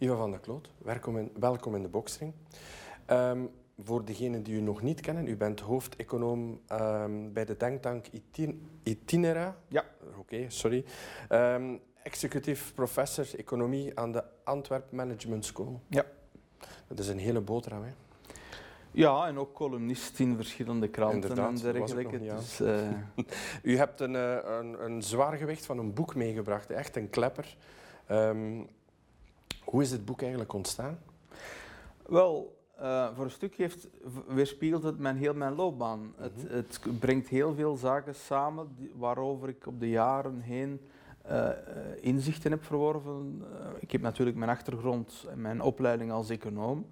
Ivan van der Kloot, welkom in, welkom in de Boxring. Ehm, voor degenen die u nog niet kennen, u bent hoofdeconoom um, bij de denktank Itin Itinera. Ja. Oké, sorry. Um, executief professor economie aan de Antwerp Management School. Ja. Dat is een hele boterham, hè? Ja, en ook columnist in verschillende kranten Inderdaad, en dergelijke. Dus, uh... U hebt een, een, een zwaar gewicht van een boek meegebracht, echt een klepper. Um, hoe is dit boek eigenlijk ontstaan? Wel, uh, voor een stuk heeft, weerspiegelt het mijn, heel mijn loopbaan. Mm -hmm. het, het, brengt heel veel zaken samen die, waarover ik op de jaren heen uh, inzichten heb verworven. ik heb natuurlijk mijn achtergrond en mijn opleiding als econoom.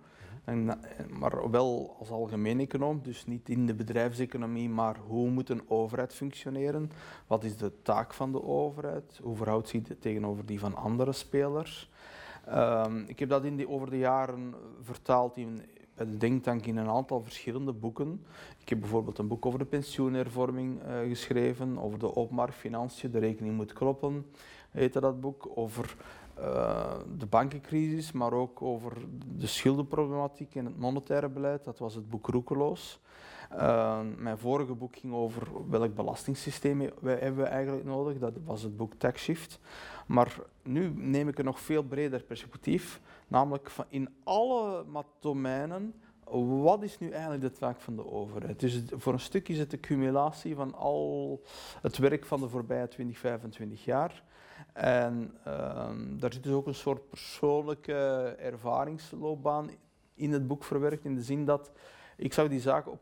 En, maar wel als algemeen econoom, dus niet in de bedrijfseconomie, maar hoe moet een overheid functioneren? Wat is de taak van de overheid? Hoe verhoudt zich het tegenover die van andere spelers? Um, ik heb dat in die, over de jaren vertaald in, bij de Denktank in een aantal verschillende boeken. Ik heb bijvoorbeeld een boek over de pensioenhervorming uh, geschreven, over de openbare financiën, de rekening moet kloppen, heette dat boek, over uh, de bankencrisis, maar ook over de schuldenproblematiek en het monetaire beleid. Dat was het boek Roekeloos. Uh, mijn vorige boek ging over welk belastingssysteem hebben we eigenlijk nodig. Dat was het boek Tax Shift. Maar nu neem ik een nog veel breder perspectief, namelijk van in alle domeinen. Wat is nu eigenlijk de taak van de overheid? Dus het, voor een stuk is het de cumulatie van al het werk van de voorbije 20, 25 jaar. En uh, daar zit dus ook een soort persoonlijke ervaringsloopbaan in het boek verwerkt, in de zin dat ik zou die zaken op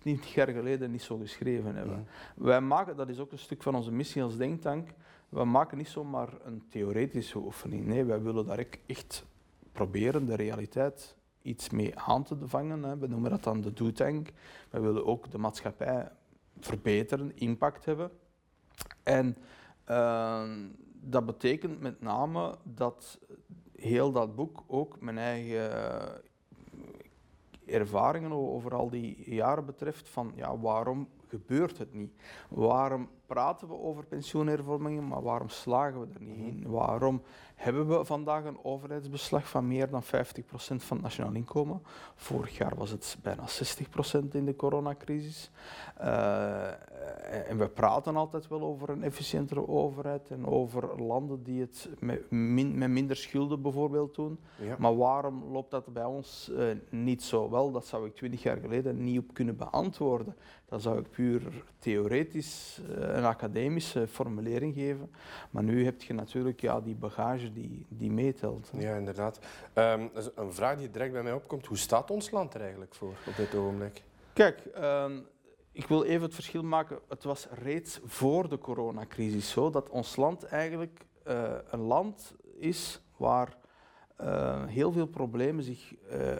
20 jaar geleden niet zo geschreven hebben. Wij maken, dat is ook een stuk van onze missie als denktank, we maken niet zomaar een theoretische oefening. Nee, wij willen daar echt proberen de realiteit iets mee aan te vangen. We noemen dat dan de do-tank. Wij willen ook de maatschappij verbeteren, impact hebben. En uh, dat betekent met name dat heel dat boek ook mijn eigen ervaringen over al die jaren betreft van ja, waarom gebeurt het niet? Waarom praten we over pensioenhervormingen, maar waarom slagen we er niet in? Waarom hebben we vandaag een overheidsbeslag van meer dan 50% van het nationaal inkomen? Vorig jaar was het bijna 60% in de coronacrisis. Uh, en we praten altijd wel over een efficiëntere overheid en over landen die het met, min, met minder schulden bijvoorbeeld doen. Ja. Maar waarom loopt dat bij ons uh, niet zo wel? Dat zou ik 20 jaar geleden niet op kunnen beantwoorden. Dan zou ik puur theoretisch uh, een academische formulering geven. Maar nu heb je natuurlijk ja, die bagage die, die meetelt. Ja, inderdaad. Um, een vraag die direct bij mij opkomt. Hoe staat ons land er eigenlijk voor op dit ogenblik? Kijk, um, ik wil even het verschil maken. Het was reeds voor de coronacrisis zo dat ons land eigenlijk uh, een land is waar uh, heel veel problemen zich uh,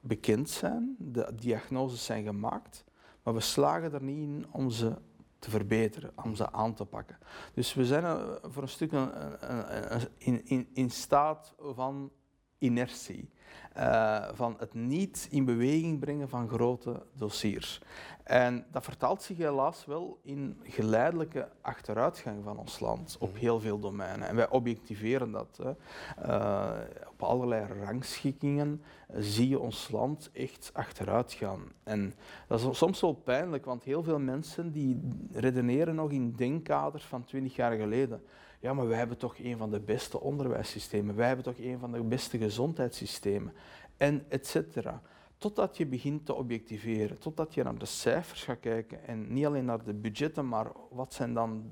bekend zijn. De diagnoses zijn gemaakt. Maar we slagen er niet in om ze te verbeteren, om ze aan te pakken. Dus we zijn uh, voor een stuk in, in, in staat van inertie. Uh, van het niet in beweging brengen van grote dossiers. En dat vertaalt zich helaas wel in geleidelijke achteruitgang van ons land op heel veel domeinen. En wij objectiveren dat. Uh, op allerlei rangschikkingen zie je ons land echt achteruit gaan. En dat is soms wel pijnlijk, want heel veel mensen die redeneren nog in denkkaders van 20 jaar geleden. Ja, maar wij hebben toch een van de beste onderwijssystemen, wij hebben toch een van de beste gezondheidssystemen, en et cetera. Totdat je begint te objectiveren, totdat je naar de cijfers gaat kijken en niet alleen naar de budgetten, maar wat zijn dan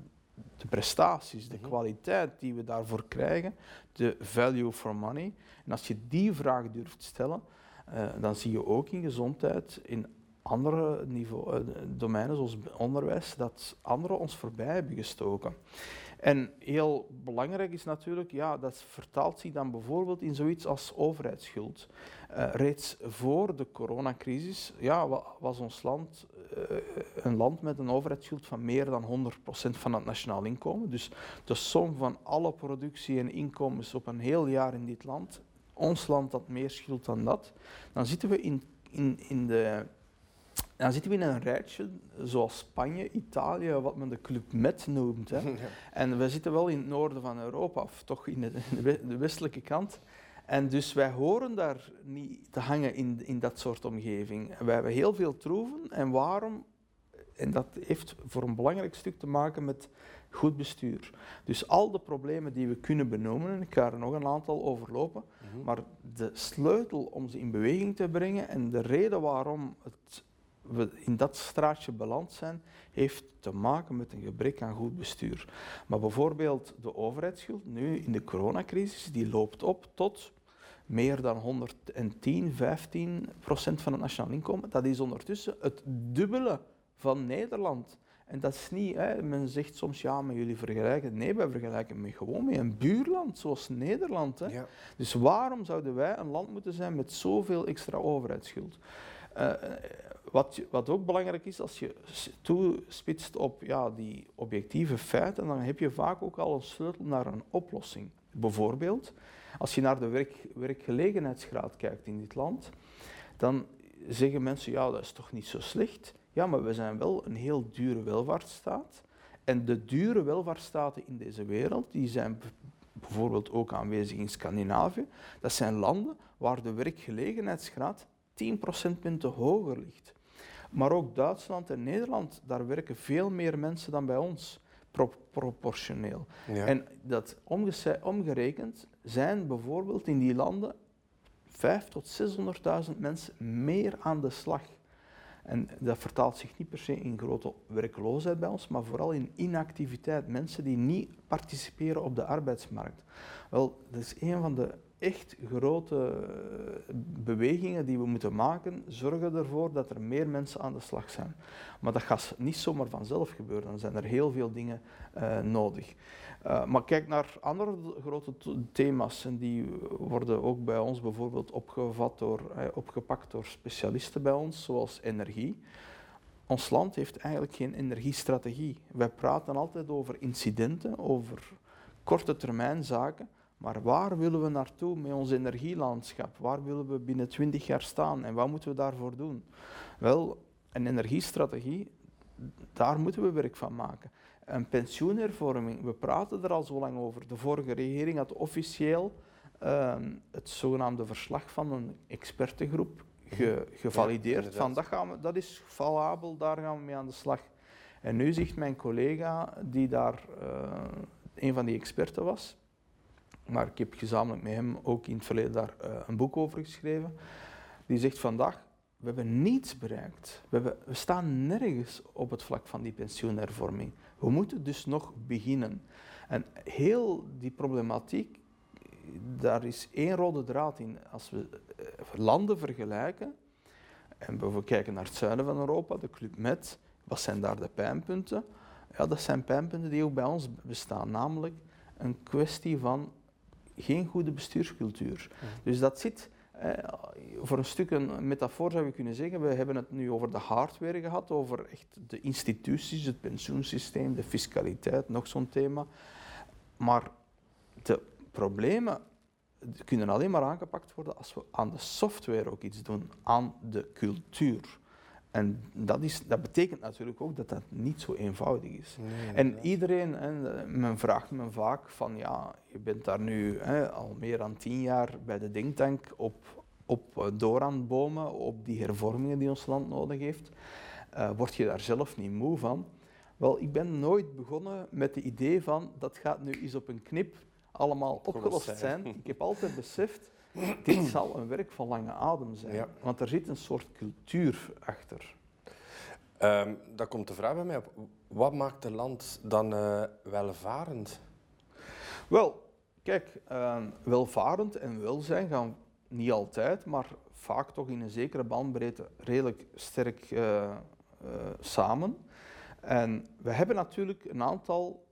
de prestaties, de kwaliteit die we daarvoor krijgen, de value for money. En als je die vraag durft stellen, uh, dan zie je ook in gezondheid, in andere niveau, uh, domeinen zoals onderwijs, dat anderen ons voorbij hebben gestoken. En heel belangrijk is natuurlijk, ja, dat vertaalt zich dan bijvoorbeeld in zoiets als overheidsschuld. Uh, reeds voor de coronacrisis ja, was ons land uh, een land met een overheidsschuld van meer dan 100% van het nationaal inkomen. Dus de som van alle productie en inkomens op een heel jaar in dit land, ons land had meer schuld dan dat, dan zitten we in, in, in de dan zitten we in een rijtje zoals Spanje, Italië, wat men de Club Met noemt. Hè. En we zitten wel in het noorden van Europa, of toch in de, de westelijke kant. En dus wij horen daar niet te hangen in, in dat soort omgeving. Wij hebben heel veel troeven. En waarom? En dat heeft voor een belangrijk stuk te maken met goed bestuur. Dus al de problemen die we kunnen benoemen, en ik ga er nog een aantal overlopen, mhm. maar de sleutel om ze in beweging te brengen en de reden waarom het, we in dat straatje beland zijn, heeft te maken met een gebrek aan goed bestuur. Maar bijvoorbeeld de overheidsschuld, nu in de coronacrisis, die loopt op tot meer dan 110, 15 procent van het nationaal inkomen. Dat is ondertussen het dubbele van Nederland. En dat is niet, hè, men zegt soms ja, maar jullie vergelijken. Nee, wij vergelijken met gewoon met een buurland zoals Nederland. Hè. Ja. Dus waarom zouden wij een land moeten zijn met zoveel extra overheidsschuld? Uh, wat, wat ook belangrijk is, als je toespitst op ja, die objectieve feiten, dan heb je vaak ook al een sleutel naar een oplossing. Bijvoorbeeld, als je naar de werk, werkgelegenheidsgraad kijkt in dit land, dan zeggen mensen, ja, dat is toch niet zo slecht. Ja, maar we zijn wel een heel dure welvaartsstaat. En de dure welvaartsstaten in deze wereld, die zijn bijvoorbeeld ook aanwezig in Scandinavië. Dat zijn landen waar de werkgelegenheidsgraad 10 procentpunten hoger ligt. Maar ook Duitsland en Nederland, daar werken veel meer mensen dan bij ons, proportioneel. En dat omgerekend zijn bijvoorbeeld in die landen 500.000 tot 600.000 mensen meer aan de slag. En dat vertaalt zich niet per se in grote werkloosheid bij ons, maar vooral in inactiviteit. Mensen die niet participeren op de arbeidsmarkt. Wel, dat is een van de echt grote eh, bewegingen die we moeten maken, zorgen ervoor dat er meer mensen aan de slag zijn. Maar dat gaat niet zomaar vanzelf gebeuren, dan zijn er heel veel dingen uh, nodig. Uh, maar kijk naar andere grote thema's en die worden ook bij ons bijvoorbeeld opgevat door, opgepakt door specialisten bij ons, zoals energie. Ons land heeft eigenlijk geen energiestrategie. Wij praten altijd over incidenten, over korte termijn zaken, maar waar willen we naartoe met ons energielandschap? Waar willen we binnen 20 jaar staan en wat moeten we daarvoor doen? Wel, een energiestrategie, daar moeten we werk van maken. Een pensioenhervorming, we praten er al zo lang over. De vorige regering had officieel ehm, het zogenaamde verslag van een expertengroep gevalideerd. van dat, gaan we, dat is valabel, daar gaan we mee aan de slag. En nu zegt mijn collega, die daar uh, een van die experten was, maar ik heb gezamenlijk met hem ook in het verleden daar uh, een boek over geschreven. Die zegt vandaag, we hebben niets bereikt. We, we, staan nergens op het vlak van die pensioenhervorming. We moeten dus nog beginnen. En heel die problematiek, daar is één rode draad in. Als we uh, landen vergelijken, en we kijken naar het zuiden van Europa, de Club Med, wat zijn daar de pijnpunten? Ja, dat zijn pijnpunten die ook bij ons bestaan, namelijk een kwestie van geen goede bestuurscultuur. Dus dat zit, eh, voor een stuk een metafoor zou je kunnen zeggen, we hebben het nu over de hardware gehad, over echt de instituties, het pensioensysteem, de fiscaliteit, nog zo'n thema. Maar de problemen kunnen alleen maar aangepakt worden als we aan de software ook iets doen, aan de cultuur. En dat, is, dat betekent natuurlijk ook dat dat niet zo eenvoudig is. en iedereen, hè, men vraagt me vaak van ja, je bent daar nu hè, al meer dan tien jaar bij de denktank op, op eh, door aan bomen, op die hervormingen die ons land nodig heeft. Uh, word je daar zelf niet moe van? Wel, ik ben nooit begonnen met het idee van dat gaat nu eens op een knip allemaal opgelost zijn. Ik heb altijd beseft dit zal een werk van lange adem zijn, want er zit een soort cultuur achter. Um, dat komt de vraag bij mij op. Wat maakt een land dan uh, welvarend? Wel, kijk, uh, welvarend en welzijn gaan niet altijd, maar vaak toch in een zekere bandbreedte redelijk sterk uh, samen. En we hebben natuurlijk een aantal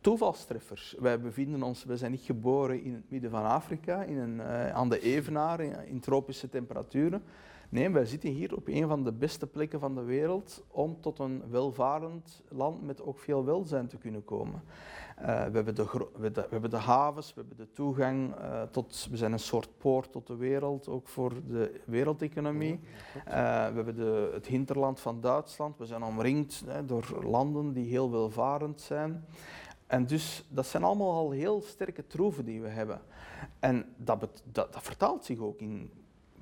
toevalstreffers. Wij bevinden ons, we zijn niet geboren in het midden van Afrika, in een, uh, aan de Evenaar, in, tropische temperaturen. Nee, wij zitten hier op een van de beste plekken van de wereld om tot een welvarend land met ook veel welzijn te kunnen komen. Uh, we, hebben de, we, we, hebben de havens, we hebben de toegang uh, tot, we zijn een soort poort tot de wereld, ook voor de wereldeconomie. we hebben de, het hinterland van Duitsland, we zijn omringd door landen die heel welvarend zijn. En dus dat zijn allemaal al heel sterke troeven die we hebben. En dat, dat, dat vertaalt zich ook in.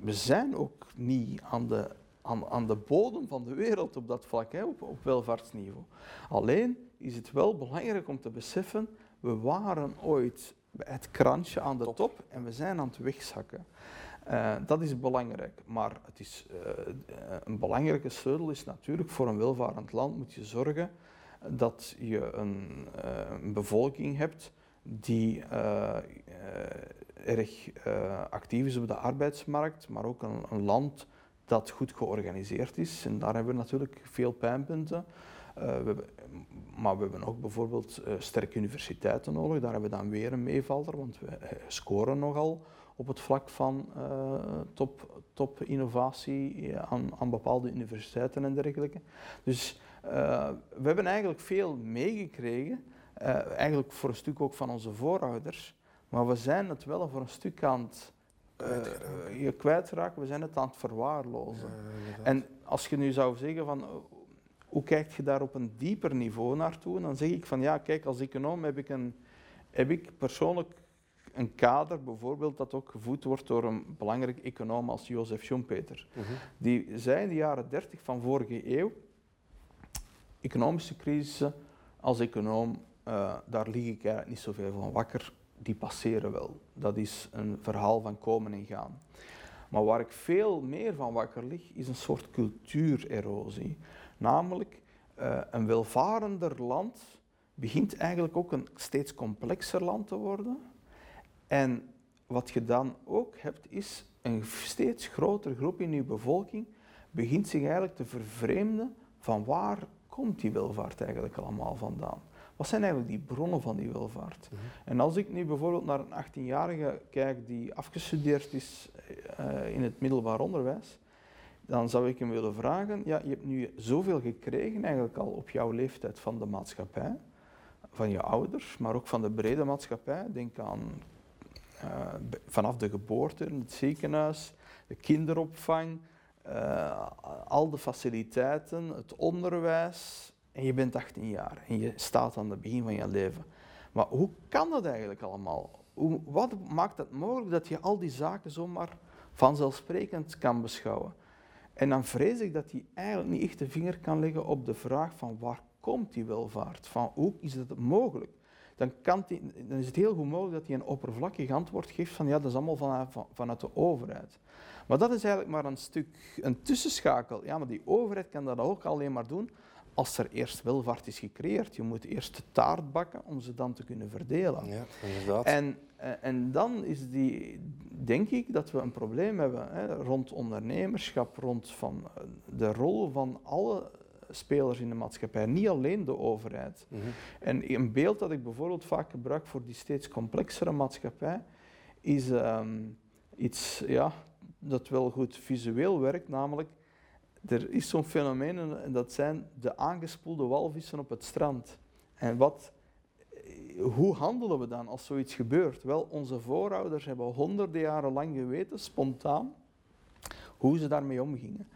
We zijn ook niet aan de, aan, aan de bodem van de wereld op dat vlak, hè, op, op welvaartsniveau. Alleen is het wel belangrijk om te beseffen, we waren ooit bij het krantje aan de top en we zijn aan het wegzakken. Uh, dat is belangrijk, maar het is, uh, een belangrijke sleutel is natuurlijk voor een welvarend land moet je zorgen dat je een, uh, een bevolking hebt die erg actief is op de arbeidsmarkt, maar ook een, een, land dat goed georganiseerd is. En daar hebben we natuurlijk veel pijnpunten. we hebben, maar we hebben ook bijvoorbeeld sterke universiteiten nodig. Daar hebben we dan weer een meevaller, want we scoren nogal op het vlak van top, top innovatie aan, aan bepaalde universiteiten en dergelijke. Dus uh, we hebben eigenlijk veel meegekregen, uh, eigenlijk voor een stuk ook van onze voorouders, maar we zijn het wel voor een stuk aan het uh, je kwijtraken, we zijn het aan het verwaarlozen. Ja, en als je nu zou zeggen van hoe kijk je daar op een dieper niveau naartoe, dan zeg ik van ja, kijk, als econoom heb ik, een, heb ik persoonlijk een kader bijvoorbeeld dat ook gevoed wordt door een belangrijk econoom als Jozef Schumpeter. Uh mhm. Die zei in de jaren 30 van vorige eeuw, economische crisissen als econoom, uh, daar lig ik eigenlijk niet zoveel van wakker, die passeren wel. Dat is een verhaal van komen en gaan. Maar waar ik veel meer van wakker lig, is een soort cultuurerosie. Namelijk, uh, een welvarender land begint eigenlijk ook een steeds complexer land te worden. En wat je dan ook hebt, is een steeds grotere groep in je bevolking begint zich eigenlijk te vervreemden van waar komt die welvaart eigenlijk allemaal vandaan. Wat zijn eigenlijk die bronnen van die welvaart? Mhm. En als ik nu bijvoorbeeld naar een 18-jarige kijk die afgestudeerd is uh, in het middelbaar onderwijs, dan zou ik hem willen vragen, ja, je hebt nu zoveel gekregen eigenlijk al op jouw leeftijd van de maatschappij, van je ouders, maar ook van de brede maatschappij. Denk aan uh, vanaf de geboorte, het ziekenhuis, de kinderopvang, uh, al de faciliteiten, het onderwijs. En je bent 18 jaar en je staat aan het begin van je leven. Maar hoe kan dat eigenlijk allemaal? Hoe, wat maakt het mogelijk dat je al die zaken zomaar vanzelfsprekend kan beschouwen? En dan vrees ik dat hij eigenlijk niet echt de vinger kan leggen op de vraag van waar komt die welvaart? Van hoe is het mogelijk? dan, kan dan is het heel goed mogelijk dat hij een oppervlakkig antwoord geeft van ja, dat is allemaal vanuit de overheid. Maar dat is eigenlijk maar een stuk, een tussenschakel. Ja, maar die overheid kan dat ook alleen maar doen als er eerst welvaart is gecreëerd. Je moet eerst de taart bakken om ze dan te kunnen verdelen. Ja, inderdaad. En, eh, en dan is die, denk ik dat we een probleem hebben hè, rond ondernemerschap, rond van eh, de rol van alle spelers in de maatschappij, niet alleen de overheid. Mhm. En een beeld dat ik bijvoorbeeld vaak gebruik voor die steeds complexere maatschappij, is ehm, iets ja, dat wel goed visueel werkt, namelijk er is zo'n fenomeen en dat zijn de aangespoelde walvissen op het strand. En wat, hoe handelen we dan als zoiets gebeurt? Wel, onze voorouders hebben honderden jaren lang geweten, spontaan, hoe ze daarmee omgingen.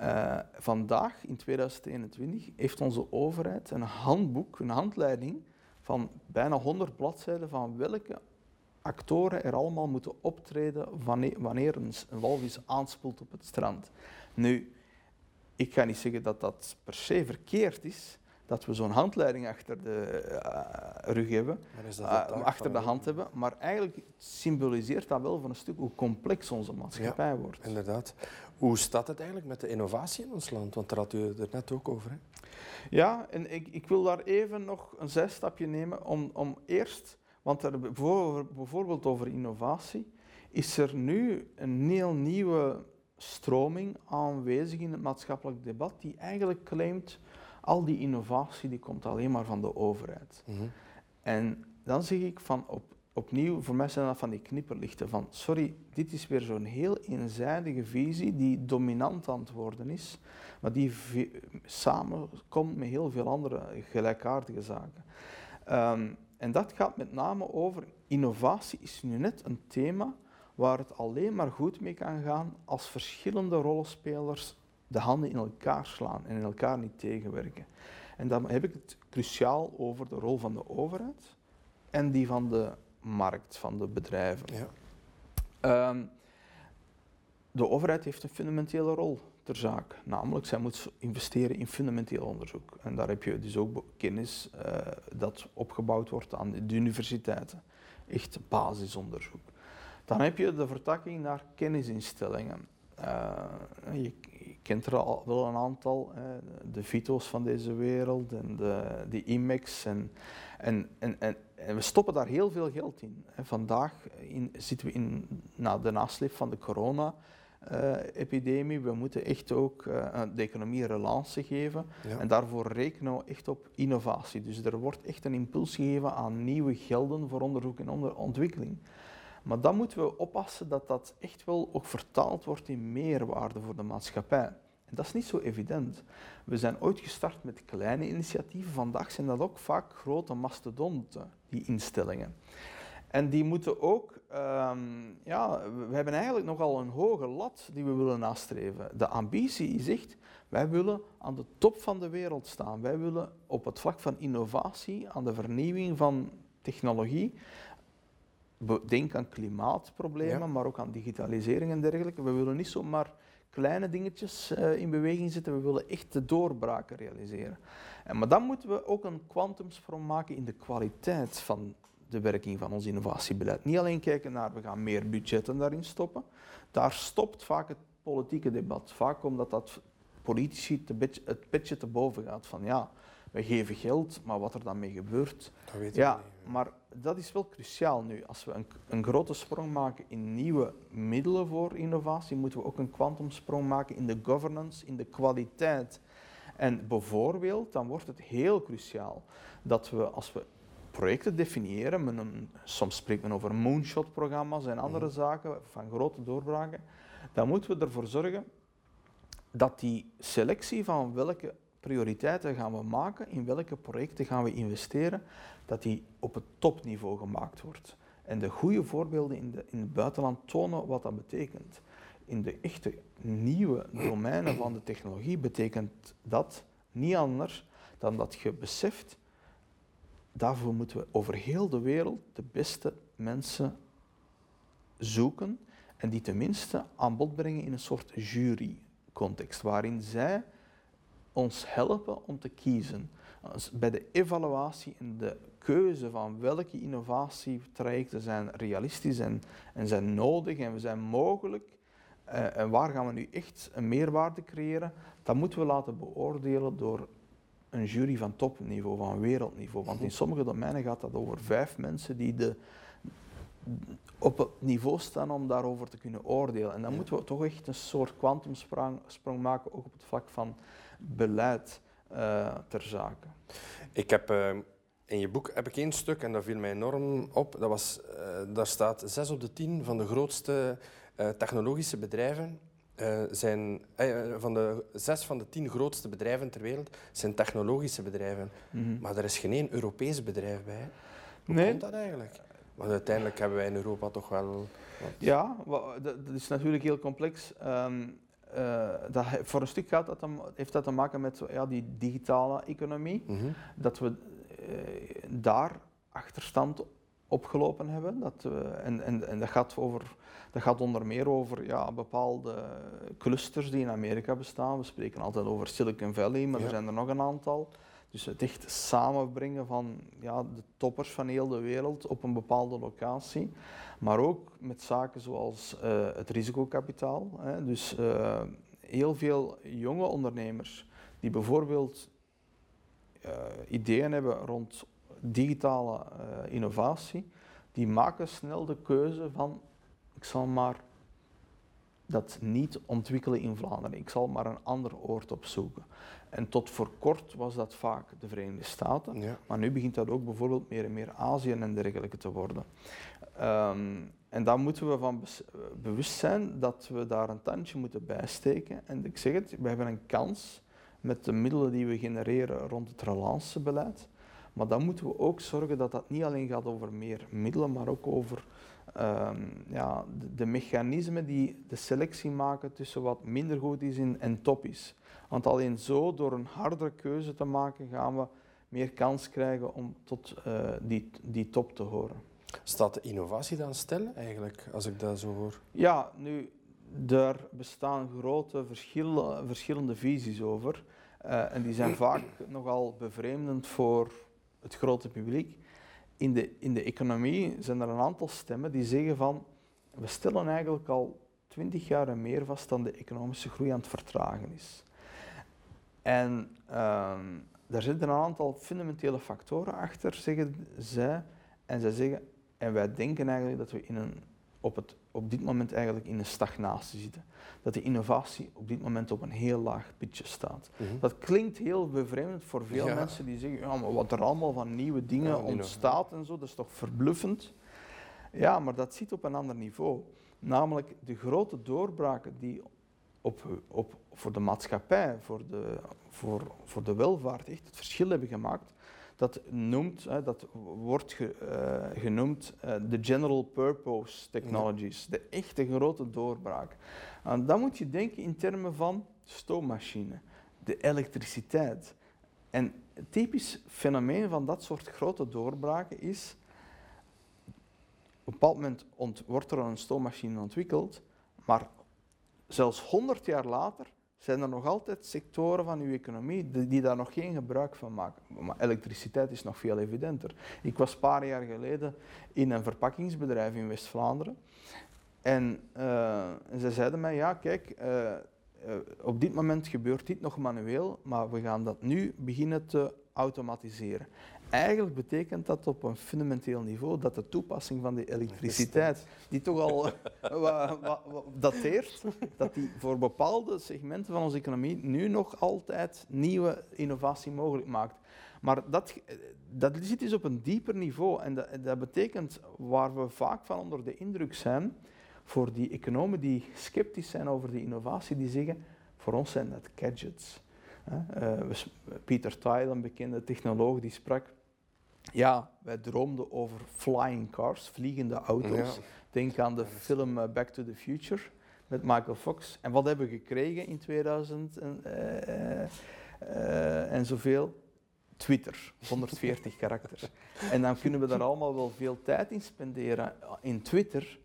Uh, vandaag, in 2021, heeft onze overheid een handboek, een handleiding van bijna 100 bladzijden van welke actoren er allemaal moeten optreden wanneer, een, een walvis aanspoelt op het strand. Nu, ik ga niet zeggen dat dat per se verkeerd is, dat we zo'n handleiding achter de uh, rug hebben, uh, achter de hand hebben, maar eigenlijk symboliseert dat wel van een stuk hoe complex onze maatschappij ja, wordt. Inderdaad. Hoe staat het eigenlijk met de innovatie in ons land? Want daar had u het net ook over. Hè? Ja, en ik, ik wil daar even nog een zijstapje nemen om, om eerst, want er bijvoorbeeld over innovatie, is er nu een heel nieuwe stroming aanwezig in het maatschappelijk debat die eigenlijk claimt al die innovatie die komt alleen maar van de overheid. Mm En dan zeg ik van op, opnieuw, voor mij zijn dat van die knipperlichten van, sorry, dit is weer zo'n heel eenzijdige visie die dominant aan het worden is, maar die samenkomt met heel veel andere gelijkaardige zaken. Ehm, en dat gaat met name over, innovatie is nu net een thema waar het alleen maar goed mee kan gaan als verschillende rollenspelers de handen in elkaar slaan en in elkaar niet tegenwerken. En dan heb ik het cruciaal over de rol van de overheid en die van de markt, van de bedrijven. Ja. Ehm, de overheid heeft een fundamentele rol ter zaak. Namelijk, zij moet investeren in fundamenteel onderzoek. En daar heb je dus ook kennis uh, dat opgebouwd wordt aan de universiteiten. Echt basisonderzoek. Dan heb je de vertakking naar kennisinstellingen. Uh, je, kent er al wel een aantal, de Vito's van deze wereld en de, de IMEX. En, en, en, en, en, we stoppen daar heel veel geld in. Vandaag in, zitten we in na de nasleep van de corona epidemie. We moeten echt ook uh, de economie relance geven. Ja. En daarvoor rekenen we echt op innovatie. Dus er wordt echt een impuls gegeven aan nieuwe gelden voor onderzoek en onder ontwikkeling. Maar dan moeten we oppassen dat dat echt wel ook vertaald wordt in meerwaarde voor de maatschappij. En dat is niet zo evident. We zijn ooit gestart met kleine initiatieven. Vandaag zijn dat ook vaak grote mastodonten, die instellingen. En die moeten ook, um, ja, we hebben eigenlijk nogal een hoge lat die we willen nastreven. De ambitie is echt, wij willen aan de top van de wereld staan. Wij willen op het vlak van innovatie, aan de vernieuwing van technologie, denk aan klimaatproblemen, ja. maar ook aan digitalisering en dergelijke. We willen niet zomaar kleine dingetjes uh, in beweging zetten, we willen echt de doorbraken realiseren. En, maar dan moeten we ook een kwantumsprong maken in de kwaliteit van de werking van ons innovatiebeleid. Niet alleen kijken naar we gaan meer budgetten daarin stoppen. Daar stopt vaak het politieke debat. Vaak omdat dat politici het petje te boven gaat van ja, we geven geld, maar wat er dan mee gebeurt. Dat weet ja, niet. maar dat is wel cruciaal nu. Als we een, een, grote sprong maken in nieuwe middelen voor innovatie, moeten we ook een kwantumsprong maken in de governance, in de kwaliteit. En bijvoorbeeld, dan wordt het heel cruciaal dat we, als we projecten definiëren. Men een, soms spreekt men over moonshot-programma's en andere Mhm. zaken van grote doorbraken. Dan moeten we ervoor zorgen dat die selectie van welke prioriteiten gaan we maken, in welke projecten gaan we investeren, dat die op het topniveau gemaakt wordt. En de goede voorbeelden in, de, in het buitenland tonen wat dat betekent. In de echte nieuwe domeinen van de technologie betekent dat niet anders dan dat je beseft daarvoor moeten we over heel de wereld de beste mensen zoeken en die tenminste aan bod brengen in een soort jurycontext, waarin zij ons helpen om te kiezen. Bij de evaluatie en de keuze van welke innovatietrajecten zijn realistisch en, en zijn nodig en zijn mogelijk, uh, en waar gaan we nu echt een meerwaarde creëren, dat moeten we laten beoordelen door een jury van topniveau, van wereldniveau. Want in sommige domeinen gaat dat over vijf mensen die de, op het niveau staan om daarover te kunnen oordelen. En dan moeten we toch echt een soort kwantumsprong sprong maken, ook op het vlak van beleid uh, ter zake. Ik heb, uh, in je boek heb ik één stuk, en dat viel mij enorm op. Dat was, uh, daar staat zes op de tien van de grootste uh, technologische bedrijven uh, zijn, uh, van de zes van de tien grootste bedrijven ter wereld zijn technologische bedrijven. Mhm. Maar er is geen één Europees bedrijf bij. Hoe Nee. komt dat eigenlijk? Want uiteindelijk hebben wij in Europa toch wel... wat- Ja, dat, is natuurlijk heel complex. Ehm, eh, dat, voor een stuk gaat dat, te- heeft dat te maken met ja, die digitale economie. Mhm. Dat we eh, daar achterstand opgelopen hebben. Dat we, en, en, en dat, gaat over, dat gaat onder meer over ja, bepaalde clusters die in Amerika bestaan. We spreken altijd over Silicon Valley, maar Ja. er zijn er nog een aantal. Dus het echt samenbrengen van ja, de toppers van heel de wereld op een bepaalde locatie. Maar ook met zaken zoals eh, het risicokapitaal. Hè. Dus eh, heel veel jonge ondernemers die bijvoorbeeld eh, ideeën hebben rond digitale eh, innovatie, die maken snel de keuze van ik zal maar dat niet ontwikkelen in Vlaanderen. Ik zal maar een ander oord opzoeken. En tot voor kort was dat vaak de Verenigde Staten. Ja. Maar nu begint dat ook bijvoorbeeld meer en meer Azië en dergelijke te worden. Ehm, en daar moeten we van bewust zijn dat we daar een tandje moeten bijsteken. En ik zeg het, we hebben een kans met de middelen die we genereren rond het relancebeleid. Maar dan moeten we ook zorgen dat dat niet alleen gaat over meer middelen, maar ook over ehm, ja, de, de, mechanismen die de selectie maken tussen wat minder goed is en top is. Want alleen zo, door een hardere keuze te maken, gaan we meer kans krijgen om tot uh, die, die top te horen. Staat de innovatie dan stil eigenlijk, als ik dat zo hoor? Ja, nu, er bestaan grote verschillen, verschillende visies over. Uh, en die zijn vaak nogal bevreemdend voor het grote publiek. In de, in de economie zijn er een aantal stemmen die zeggen van we stellen eigenlijk al twintig jaar en meer vast dat de economische groei aan het vertragen is. En daar zitten een aantal fundamentele factoren achter, zeggen zij. En zij zeggen, en wij denken eigenlijk dat we in een, op, het, op dit moment eigenlijk in een stagnatie zitten. Dat de innovatie op dit moment op een heel laag pitje staat. Mhm. Dat klinkt heel bevreemdend voor veel mensen die zeggen, ja, maar wat er allemaal van nieuwe dingen ontstaat en zo, dat is toch verbluffend. Ja, maar dat zit op een ander niveau. Namelijk de grote doorbraken die op, op, voor de maatschappij, voor de, voor, voor de welvaart echt het verschil hebben gemaakt. Dat, noemt, hè, dat wordt ge, uh, genoemd uh, de general purpose technologies, de echte grote doorbraak. En dan moet je denken in termen van stoommachine, de elektriciteit. En een typisch fenomeen van dat soort grote doorbraken is, op een bepaald moment wordt er een stoommachine ontwikkeld, maar zelfs 100 jaar later zijn er nog altijd sectoren van uw economie die, daar nog geen gebruik van maken. Maar elektriciteit is nog veel evidenter. Ik was een paar jaar geleden in een verpakkingsbedrijf in West-Vlaanderen. En, uh, ze zeiden mij, ja kijk, uh, uh, op dit moment gebeurt dit nog manueel, maar we gaan dat nu beginnen te automatiseren. Eigenlijk betekent dat op een fundamenteel niveau dat de toepassing van de elektriciteit, die toch al dateert, dat die voor bepaalde segmenten van onze economie nu nog altijd nieuwe innovatie mogelijk maakt. Maar dat, dat zit dus op een dieper niveau en dat, dat betekent waar we vaak van onder de indruk zijn, voor die economen die sceptisch zijn over die innovatie, die zeggen, voor ons zijn dat gadgets. Uh, Peter Thiel, een bekende technoloog, die sprak ja, wij droomden over flying cars, vliegende auto's. Denk aan de film uh, Back to the Future met Michael Fox. En wat hebben we gekregen in 2000 en, uh, uh, en zoveel? Twitter, 140 karakters. En dan kunnen we daar allemaal wel veel tijd in spenderen in Twitter,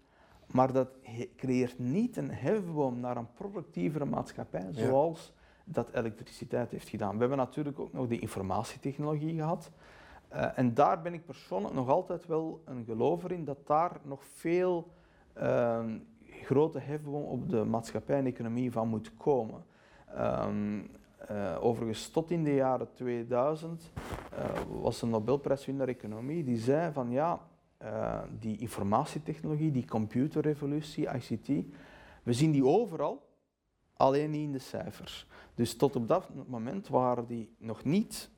maar dat creëert niet een hefboom naar een productievere maatschappij, zoals dat elektriciteit heeft gedaan. We hebben natuurlijk ook nog de informatietechnologie gehad. Uh, en daar ben ik persoonlijk nog altijd wel een gelover in dat daar nog veel uh, grote hefboom op de maatschappij en economie van moet komen. Um, overigens, tot in de jaren 2000 eh, was een Nobelprijswinnaar economie die zei van ja, die informatietechnologie, die computerrevolutie, ICT, we zien die overal, alleen niet in de cijfers. Dus tot op dat moment waren die nog niet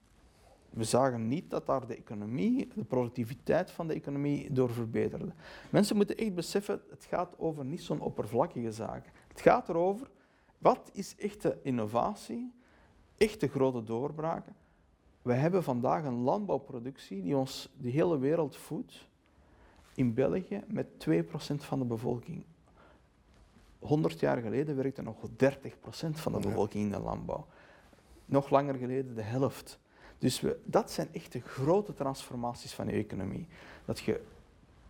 we zagen niet dat daar de economie, de productiviteit van de economie door verbeterde. Mensen moeten echt beseffen, het gaat over niet zo'n oppervlakkige zaken. Het gaat erover, wat is echte innovatie, echte grote doorbraken. We hebben vandaag een landbouwproductie die ons de hele wereld voedt, in België met 2% van de bevolking. 100 jaar geleden werkte nog 30% van de bevolking in de landbouw. Nog langer geleden de helft. Dus we, dat zijn echt de grote transformaties van je economie. Dat je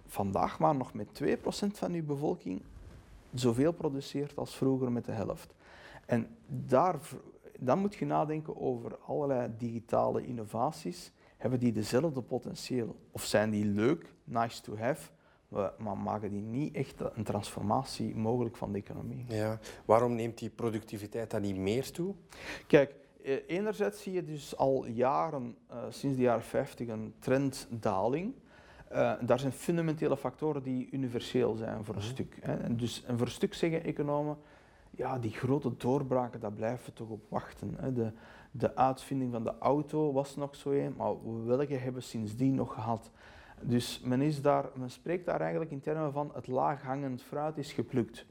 vandaag maar nog met 2% van je bevolking zoveel produceert als vroeger met de helft. En daar, dan moet je nadenken over allerlei digitale innovaties. Hebben die dezelfde potentieel? Of zijn die leuk, nice to have, maar maken die niet echt een transformatie mogelijk van de economie? Ja. Waarom neemt die productiviteit dan niet meer toe? Kijk, enerzijds zie je dus al jaren, uh, sinds de jaren 50, een trenddaling. Uh, daar zijn fundamentele factoren die universeel zijn voor een mhm. stuk. Hè. En, dus, en voor een stuk zeggen economen, ja, die grote doorbraken, daar blijven we toch op wachten. Hè. De, de uitvinding van de auto was nog zo een, maar welke hebben we sindsdien nog gehad? Dus men, is daar, men spreekt daar eigenlijk in termen van het laaghangend fruit is geplukt.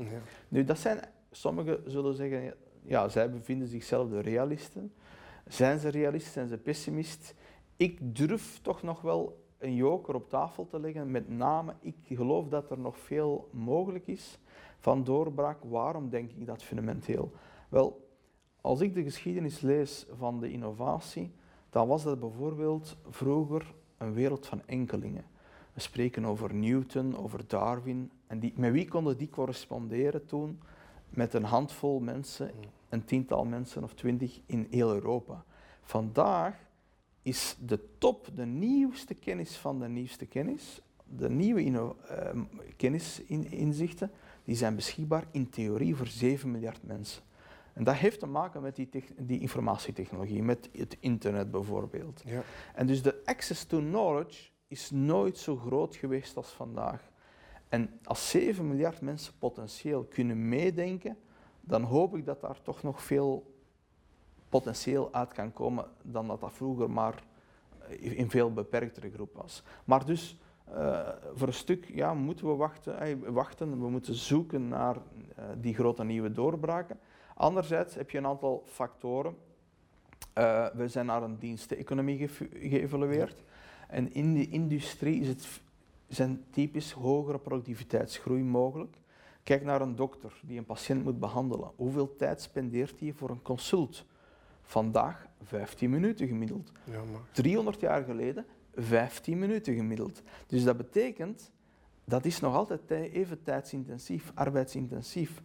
Nu, dat zijn, sommigen zullen zeggen, ja, zij bevinden zichzelf de realisten. Zijn ze realist, zijn ze pessimist? ik durf toch nog wel een joker op tafel te leggen. Met name, ik geloof dat er nog veel mogelijk is van doorbraak. Waarom denk ik dat fundamenteel? Wel, als ik de geschiedenis lees van de innovatie, dan was dat bijvoorbeeld vroeger een wereld van enkelingen. We spreken over Newton, over Darwin. En die, met wie konden die corresponderen toen? Met een handvol mensen, een tiental mensen of twintig in heel Europa. Vandaag is de top, de nieuwste kennis van de nieuwste kennis, de nieuwe uh, kennisinzichten, die zijn beschikbaar in theorie voor 7 miljard mensen. En dat heeft te maken met die, die informatietechnologie, met het internet bijvoorbeeld. Ja. En dus de access to knowledge is nooit zo groot geweest als vandaag. En als 7 miljard mensen potentieel kunnen meedenken, dan hoop ik dat daar toch nog veel potentieel uit kan komen dan dat dat vroeger maar in veel beperktere groep was. Maar dus uh, voor een stuk ja, moeten we wachten, wachten, we moeten zoeken naar uh, die grote nieuwe doorbraken. Anderzijds heb je een aantal factoren. Uh, we zijn naar een diensteconomie ge geëvalueerd. En in de industrie is het, zijn typisch hogere productiviteitsgroei mogelijk. Kijk naar een dokter die een patiënt moet behandelen. Hoeveel tijd spendeert hij voor een consult? Vandaag 15 minuten gemiddeld. Ja, maar... 300 jaar geleden 15 minuten gemiddeld. Dus dat betekent, dat is nog altijd even tijdsintensief, arbeidsintensief.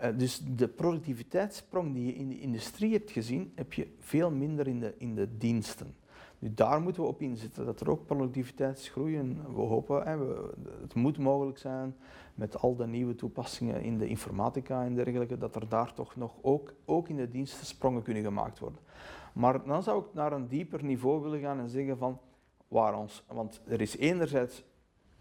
Uh, dus de productiviteitssprong die je in de industrie hebt gezien, heb je veel minder in de, in de diensten. Nu, daar moeten we op inzetten, dat er ook productiviteitsgroei we hopen, hè, we, het moet mogelijk zijn met al de nieuwe toepassingen in de informatica en dergelijke, dat er daar toch nog ook, ook in de diensten sprongen kunnen gemaakt worden. Maar dan zou ik naar een dieper niveau willen gaan en zeggen van, waar ons, want er is enerzijds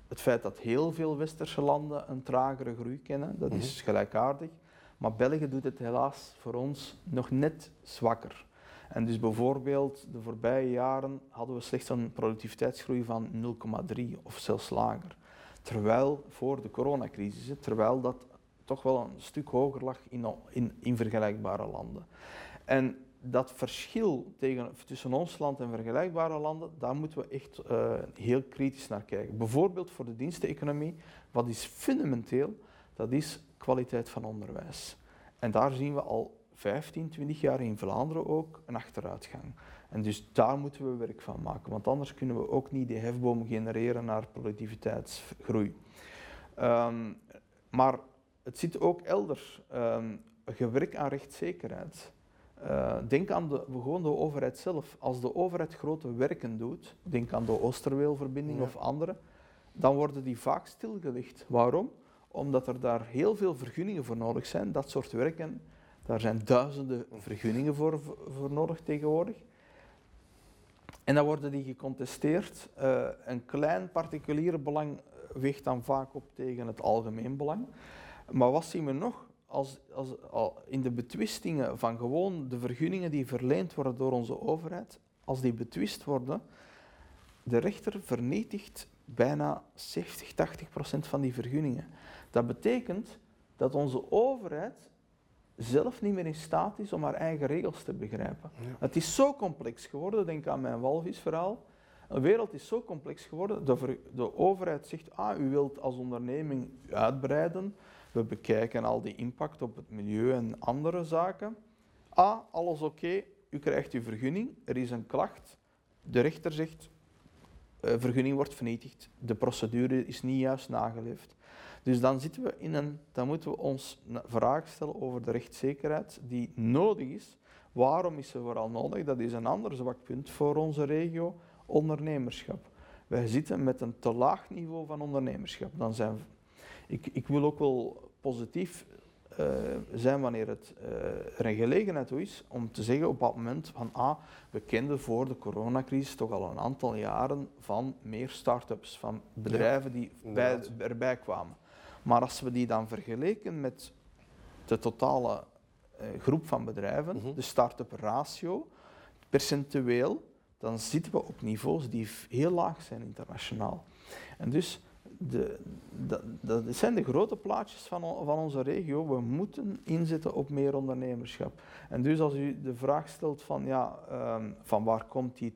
het feit dat heel veel westerse landen een tragere groei kennen, dat is mhm. gelijkaardig, maar België doet het helaas voor ons nog net zwakker. En dus bijvoorbeeld de voorbije jaren hadden we slechts een productiviteitsgroei van 0,3 of zelfs lager. Terwijl voor de coronacrisis, terwijl dat toch wel een stuk hoger lag in, in, vergelijkbare landen. En dat verschil tegen, tussen ons land en vergelijkbare landen, daar moeten we echt uh, heel kritisch naar kijken. Bijvoorbeeld voor de diensteconomie, wat is fundamenteel, dat is kwaliteit van onderwijs. En daar zien we al 15, 20 jaar in Vlaanderen ook een achteruitgang. En dus daar moeten we werk van maken, want anders kunnen we ook niet die hefboom genereren naar productiviteitsgroei. Um, maar het zit ook elders. Um, gewerk aan rechtszekerheid. Uh, denk aan de, gewoon de overheid zelf. Als de overheid grote werken doet, denk aan de Oosterweelverbinding of andere, dan worden die vaak stilgelegd. Waarom? Omdat er daar heel veel vergunningen voor nodig zijn. Dat soort werken daar zijn duizenden vergunningen voor, voor nodig tegenwoordig. En dan worden die gecontesteerd. Uh, een klein particuliere belang weegt dan vaak op tegen het algemeen belang. Maar wat zien we nog? Als, als, al in de betwistingen van gewoon de vergunningen die verleend worden door onze overheid, als die betwist worden, de rechter vernietigt bijna 70, 80 procent van die vergunningen. Dat betekent dat onze overheid zelf niet meer in staat is om haar eigen regels te begrijpen. Het is zo complex geworden, denk aan mijn walvisverhaal. Een wereld is zo complex geworden, de, de overheid zegt, ah, u wilt als onderneming uitbreiden, we bekijken al die impact op het milieu en andere zaken. Ah, alles oké, u krijgt uw vergunning, er is een klacht, de rechter zegt, uh, vergunning wordt vernietigd, de procedure is niet juist nageleefd. Dus dan zitten we in een, dan moeten we ons vraag stellen over de rechtszekerheid die nodig is. Waarom is ze vooral nodig? Dat is een ander zwak punt voor onze regio, ondernemerschap. Wij zitten met een te laag niveau van ondernemerschap. Dan zijn, ik, ik wil ook wel positief uh, zijn wanneer het, uh, er een gelegenheid toe is om te zeggen op dat moment van ah, we kenden voor de coronacrisis toch al een aantal jaren van meer start-ups, van bedrijven die bij, erbij kwamen. Maar als we die dan vergeleken met de totale uh, groep van bedrijven, mhm. de start-up ratio, percentueel, dan zitten we op niveaus die heel laag zijn internationaal. En dus de, dat, dat zijn de grote plaatjes van, van onze regio. We moeten inzetten op meer ondernemerschap. En dus als u de vraag stelt van, ja, um, van waar komt die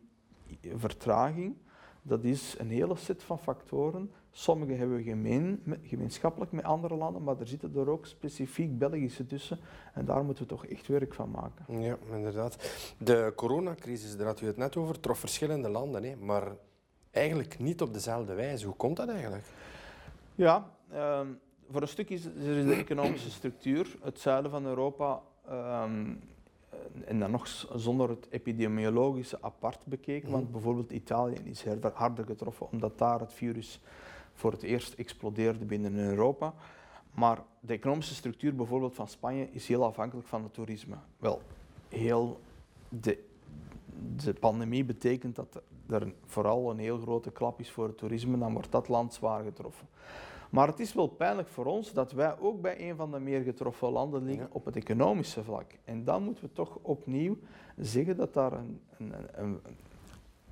vertraging, dat is een hele set van factoren. Sommige hebben we gemeen, gemeenschappelijk met andere landen, maar er zitten er ook specifiek Belgische tussen. En daar moeten we toch echt werk van maken. Ja, inderdaad. De coronacrisis, daar had u het net over, trof verschillende landen, hè, maar eigenlijk niet op dezelfde wijze. Hoe komt dat eigenlijk? Ja, ehm, voor een stuk is er de economische structuur. Het zuiden van Europa ehm, en dan nog zonder het epidemiologische apart bekeken, want mhm. bijvoorbeeld Italië is harder getroffen omdat daar het virus voor het eerst explodeerde binnen Europa. Maar de economische structuur bijvoorbeeld van Spanje is heel afhankelijk van het toerisme. Wel, heel de, de pandemie betekent dat er vooral een heel grote klap is voor het toerisme, dan wordt dat land zwaar getroffen. Maar het is wel pijnlijk voor ons dat wij ook bij een van de meer getroffen landen liggen op het economische vlak. En dan moeten we toch opnieuw zeggen dat daar een, een, een,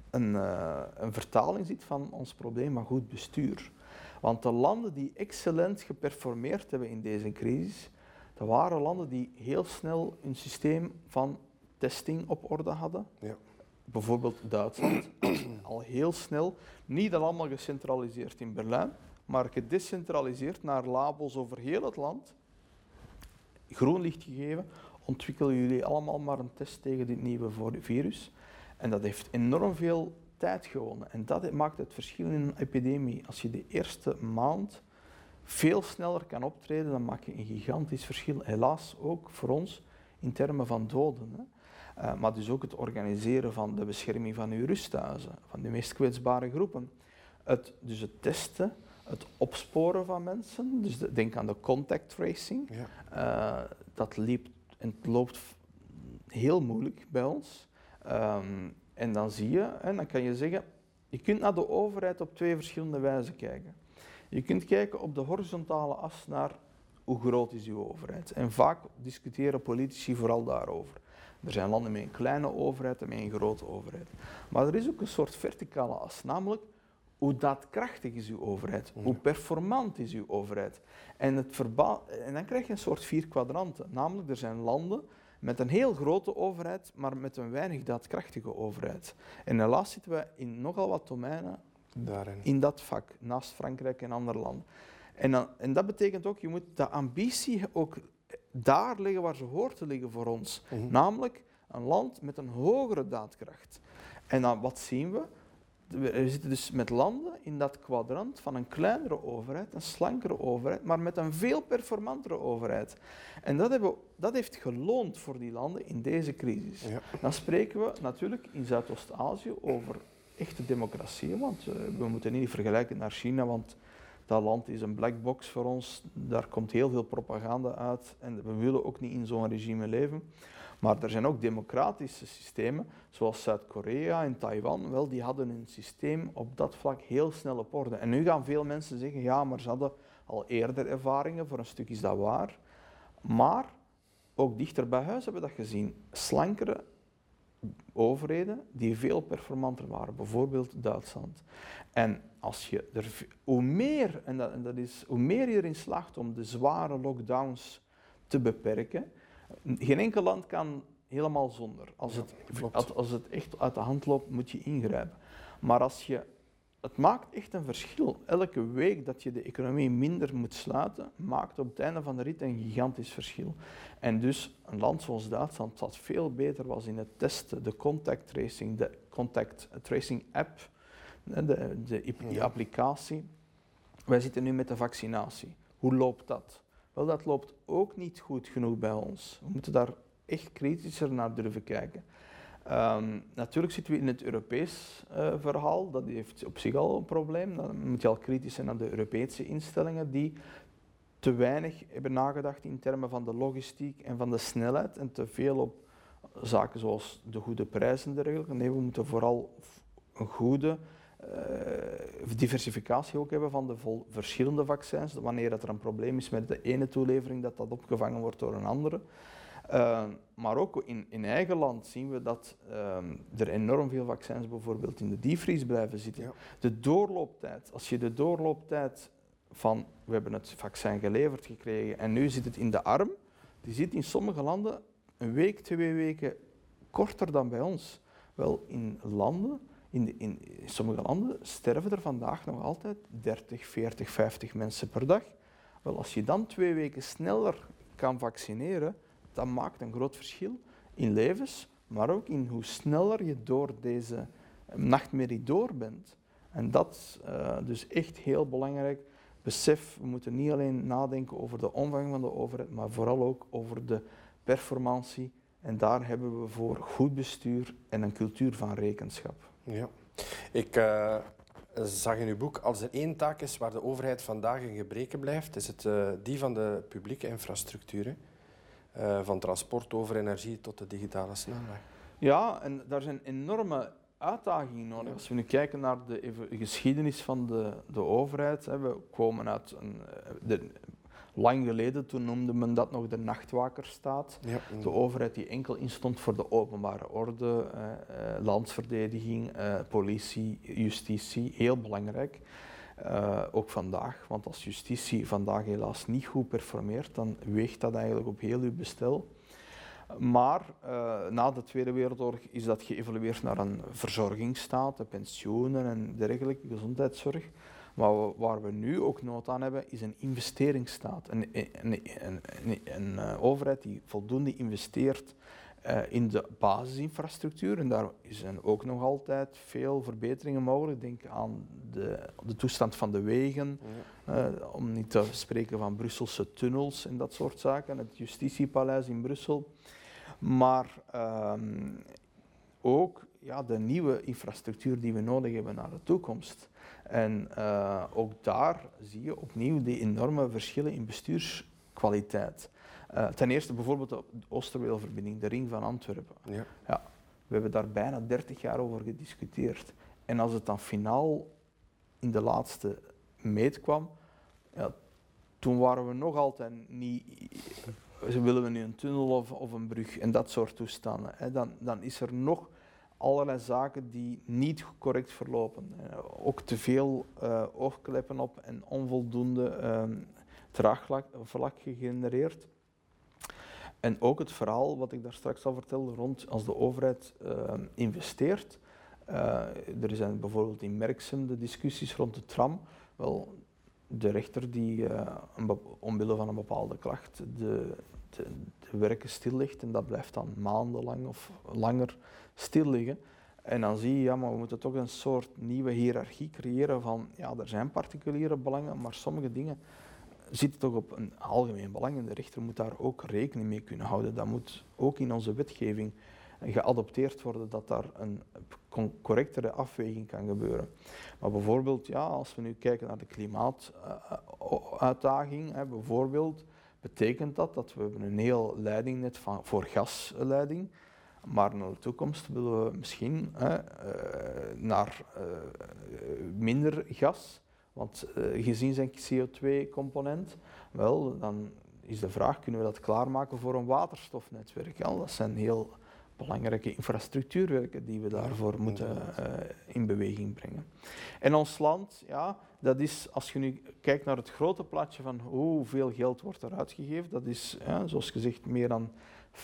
een, een vertaling zit van ons probleem van goed bestuur. Want de landen die excellent geperformeerd hebben in deze crisis, dat waren landen die heel snel een systeem van testing op orde hadden. Ja. Bijvoorbeeld Duitsland, al heel snel, niet allemaal gecentraliseerd in Berlijn, maar gedecentraliseerd naar labels over heel het land. Groen licht gegeven, ontwikkelen jullie allemaal maar een test tegen dit nieuwe virus. En dat heeft enorm veel tijd gewonnen. En dat maakt het verschil in een epidemie. Als je de eerste maand veel sneller kan optreden, dan maak je een gigantisch verschil. Helaas ook voor ons in termen van doden. Hè. Uh, maar dus ook het organiseren van de bescherming van uw rusthuizen, van de meest kwetsbare groepen. Het, dus het testen, het opsporen van mensen. Dus denk aan de contact tracing. Ja. Uh, dat liep en het loopt heel moeilijk bij ons. Um, en dan zie je, en dan kan je zeggen, je kunt naar de overheid op twee verschillende wijzen kijken. Je kunt kijken op de horizontale as naar hoe groot is uw overheid. En vaak discussiëren politici vooral daarover. Er zijn landen met een kleine overheid en met een grote overheid. Maar er is ook een soort verticale as, namelijk hoe daadkrachtig is uw overheid? Hoe performant is uw overheid? En, het en dan krijg je een soort vier kwadranten. Namelijk, er zijn landen met een heel grote overheid, maar met een weinig daadkrachtige overheid. En helaas zitten we in nogal wat domeinen Daarin. in dat vak, naast Frankrijk en andere landen. En, dan, en dat betekent ook, je moet de ambitie ook daar liggen waar ze hoort te liggen voor ons. Mhm. Namelijk een land met een hogere daadkracht. En dan wat zien we? We zitten dus met landen in dat kwadrant van een kleinere overheid, een slankere overheid, maar met een veel performantere overheid. En dat, hebben, dat heeft geloond voor die landen in deze crisis. Dan spreken we natuurlijk in Zuidoost-Azië over echte democratieën, want uh, we moeten niet vergelijken naar China, want dat land is een black box voor ons. Daar komt heel veel propaganda uit en we willen ook niet in zo'n regime leven. Maar er zijn ook democratische systemen, zoals Zuid-Korea en Taiwan. Wel, die hadden een systeem op dat vlak heel snel op orde. En nu gaan veel mensen zeggen, ja, maar ze hadden al eerder ervaringen, voor een stuk is dat waar. Maar ook dichter bij huis hebben we dat gezien. Slankere overheden die veel performanter waren, bijvoorbeeld Duitsland. En als je er, hoe, meer, en dat, is, hoe meer je erin slaagt om de zware lockdowns te beperken, geen enkel land kan helemaal zonder. Als, het, als, het echt uit de hand loopt, moet je ingrijpen. Maar als je, het maakt echt een verschil. Elke week dat je de economie minder moet sluiten, maakt op het einde van de rit een gigantisch verschil. En dus een land zoals Duitsland, dat veel beter was in het testen, de contact tracing, de contact tracing app, de, de, die applicatie. Wij zitten nu met de vaccinatie. Hoe loopt dat? Dat loopt ook niet goed genoeg bij ons. We moeten daar echt kritischer naar durven kijken. Um, natuurlijk zitten we in het Europees uh, verhaal, dat heeft op zich al een probleem. Dan moet je al kritisch zijn naar de Europese instellingen die te weinig hebben nagedacht in termen van de logistiek en van de snelheid en te veel op zaken zoals de goede prijzen en dergelijke. Nee, we moeten vooral een goede diversificatie ook hebben van de verschillende vaccins. Wanneer dat er een probleem is met de ene toelevering, dat dat opgevangen wordt door een andere. Uh, maar ook in, in eigen land zien we dat uh, er enorm veel vaccins bijvoorbeeld in de diepvries blijven zitten. De doorlooptijd, als je de doorlooptijd van we hebben het vaccin geleverd gekregen en nu zit het in de arm, die zit in sommige landen een week, twee weken korter dan bij ons. Wel, in landen In, in, sommige landen sterven er vandaag nog altijd 30, 40, 50 mensen per dag. Wel, als je dan twee weken sneller kan vaccineren, dat maakt een groot verschil in levens, maar ook in hoe sneller je door deze nachtmerrie door bent. En dat is uh, dus echt heel belangrijk. Besef, we moeten niet alleen nadenken over de omvang van de overheid, maar vooral ook over de performantie. En daar hebben we voor goed bestuur en een cultuur van rekenschap. Ja. Ik uh, zag in uw boek, als er één taak is waar de overheid vandaag in gebreken blijft, is het uh, die van de publieke infrastructuren. Uh, van transport over energie tot de digitale snelweg. Ja, en daar zijn enorme uitdagingen nodig. Als we nu kijken naar de geschiedenis van de, de overheid, we komen uit een, de, Lang geleden, toen noemde men dat nog de nachtwakerstaat. Ja, de overheid die enkel instond voor de openbare orde, eh, eh, landsverdediging, eh, politie, justitie. Heel belangrijk. Uh, ook vandaag, want als justitie vandaag helaas niet goed performeert, dan weegt dat eigenlijk op heel uw bestel. Maar uh, na de Tweede Wereldoorlog is dat geëvolueerd naar een verzorgingsstaat, de pensioenen en dergelijke, gezondheidszorg. Maar waar we nu ook nood aan hebben, is een investeringsstaat. Een, een, een, een uh, overheid die voldoende investeert uh, in de basisinfrastructuur. En daar zijn ook nog altijd veel verbeteringen mogelijk. Denk aan de, de toestand van de wegen, uh, om niet te spreken van Brusselse tunnels en dat soort zaken. Het justitiepaleis in Brussel. Maar ehm, ook ja, de nieuwe infrastructuur die we nodig hebben naar de toekomst. En uh, ook daar zie je opnieuw die enorme verschillen in bestuurskwaliteit. Uh, ten eerste bijvoorbeeld de Oosterweelverbinding, de ring van Antwerpen. Ja. Ja, we hebben daar bijna 30 jaar over gediscuteerd. En als het dan finaal in de laatste meet kwam, ja, toen waren we nog altijd niet. Willen we nu een tunnel of, of een brug en dat soort toestanden. Hè, dan, dan is er nog allerlei zaken die niet correct verlopen. Uh, ook te veel uh, oogkleppen op en onvoldoende uh, draagvlak gegenereerd. En ook het verhaal wat ik daar straks al vertelde rond als de overheid ehm, investeert. Eh, er zijn bijvoorbeeld in Merksem de discussies rond de tram. Wel, de rechter die omwille van een bepaalde klacht de, de, de werken stillegt en dat blijft dan maandenlang of langer stil liggen. En dan zie je, ja, maar we moeten toch een soort nieuwe hiërarchie creëren van, ja, er zijn particuliere belangen, maar sommige dingen zitten toch op een algemeen belang en de rechter moet daar ook rekening mee kunnen houden. Dat moet ook in onze wetgeving geadopteerd worden, dat daar een correctere afweging kan gebeuren. Maar bijvoorbeeld, ja, als we nu kijken naar de klimaatuitdaging, bijvoorbeeld, betekent dat dat we een heel leidingnet van, voor gasleiding maar naar de toekomst willen we misschien uh, naar uh, minder gas. Want uh, gezien zijn CO2-component, wel, dan is de vraag, kunnen we dat klaarmaken voor een waterstofnetwerk? Ja, dat zijn heel belangrijke infrastructuurwerken die we daarvoor moeten in beweging brengen. En ons land, ja, dat is, als je nu kijkt naar het grote plaatje van hoeveel geld wordt er uitgegeven, dat is, ja, zoals gezegd, meer dan 50%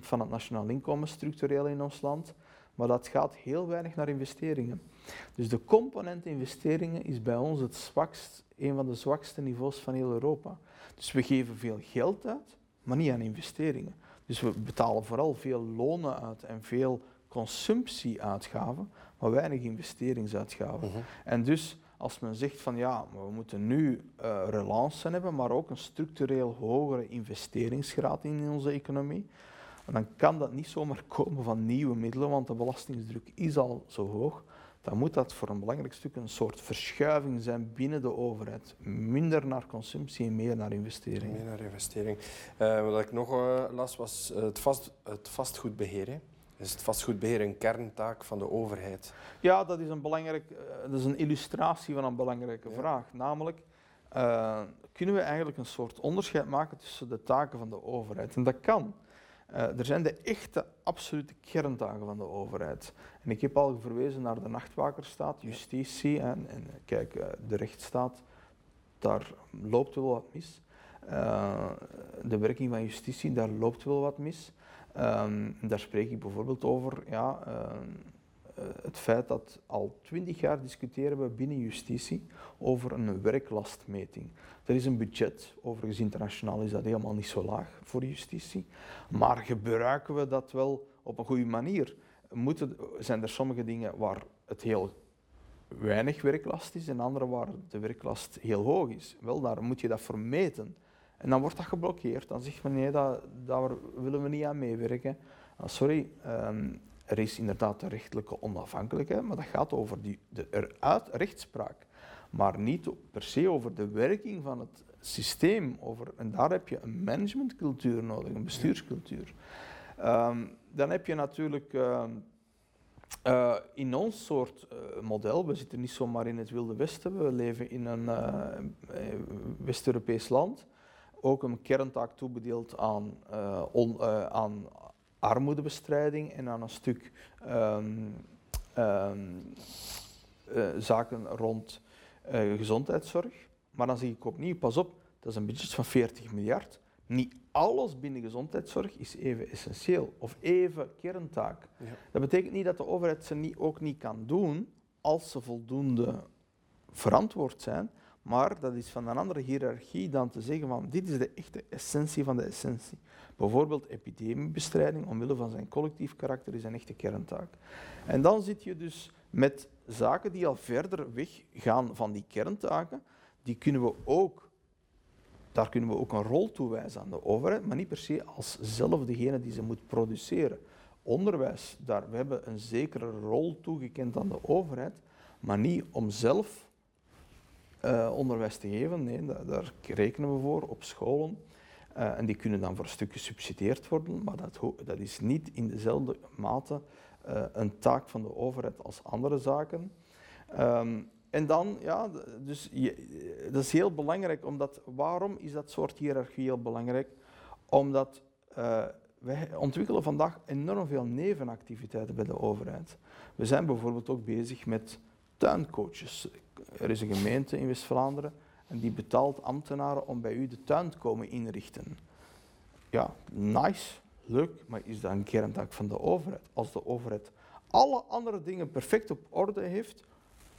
van het nationaal inkomen structureel in ons land. Maar dat gaat heel weinig naar investeringen. Dus de component investeringen is bij ons het zwakst, een van de zwakste niveaus van heel Europa. Dus we geven veel geld uit, maar niet aan investeringen. Dus we betalen vooral veel lonen uit en veel consumptieuitgaven, maar weinig investeringsuitgaven. Mhm. En dus als men zegt van ja, we moeten nu uh, relance hebben, maar ook een structureel hogere investeringsgraad in onze economie, dan kan dat niet zomaar komen van nieuwe middelen, want de belastingsdruk is al zo hoog. Dan moet dat voor een belangrijk stuk een soort verschuiving zijn binnen de overheid. Minder naar consumptie en meer naar investering. Meer naar investering. Uh, wat ik nog uh, las was het, vast, het vastgoedbeheer. Is het vastgoedbeheer een kerntaak van de overheid? Ja, dat is een, belangrijk, uh, dat is een illustratie van een belangrijke vraag. Namelijk, uh, kunnen we eigenlijk een soort onderscheid maken tussen de taken van de overheid? En dat kan. Uh, er zijn de echte, absolute kerntaken van de overheid. En ik heb al verwezen naar de nachtwakerstaat, justitie en, en kijk, de rechtsstaat. Daar loopt wel wat mis. de werking van justitie, daar loopt wel wat mis. Um, daar spreek ik bijvoorbeeld over ja, uh, eh, het feit dat al twintig jaar discussiëren we binnen justitie over een werklastmeting. Er is een budget, overigens internationaal is dat helemaal niet zo laag voor justitie, maar gebruiken we dat wel op een goede manier? Moeten, zijn er sommige dingen waar het heel weinig werklast is en andere waar de werklast heel hoog is? Wel, daar moet je dat vermeten. En dan wordt dat geblokkeerd. Dan zegt men nee, dat, daar willen we niet aan meewerken. Ah, sorry, ehm, er is inderdaad de rechtelijke onafhankelijkheid, maar dat gaat over die, de eruit rechtspraak. Maar niet per se over de werking van het systeem. Over, en daar heb je een managementcultuur nodig, een bestuurscultuur. Um, dan heb je natuurlijk uh, uh, in ons soort uh, model, we zitten niet zomaar in het Wilde Westen, we leven in een uh, West-Europees land, ook een kerntaak toebedeeld aan, on, aan armoedebestrijding en aan een stuk um, um, zaken rond gezondheidszorg. Maar dan zeg ik opnieuw, pas op, dat is een budget van 40 miljard. Niet alles binnen gezondheidszorg is even essentieel of even kerntaak. Ja. Dat betekent niet dat de overheid ze niet, ook niet kan doen als ze voldoende verantwoord zijn, maar dat is van een andere hiërarchie dan te zeggen van dit is de echte essentie van de essentie. Bijvoorbeeld epidemiebestrijding, omwille van zijn collectief karakter, is een echte kerntaak. En dan zit je dus met zaken die al verder weggaan van die kerntaken, die kunnen we ook daar kunnen we ook een rol toewijzen aan de overheid, maar niet per se als zelf degene die ze moet produceren. Onderwijs, daar, we hebben een zekere rol toegekend aan de overheid, maar niet om zelf uh, onderwijs te geven. Nee, daar, rekenen we voor op scholen. Uh, en die kunnen dan voor een stuk gesubsidieerd worden, maar dat, dat is niet in dezelfde mate uh, een taak van de overheid als andere zaken. Um, en dan, ja, dus je, dat is heel belangrijk, omdat, waarom is dat soort hiërarchie heel belangrijk? Omdat wij ontwikkelen vandaag enorm veel nevenactiviteiten bij de overheid. We zijn bijvoorbeeld ook bezig met tuincoaches. Er is een gemeente in West-Vlaanderen en die betaalt ambtenaren om bij u de tuin te komen inrichten. Ja, nice, leuk, maar is dat een kerntaak van de overheid? Als de overheid alle andere dingen perfect op orde heeft,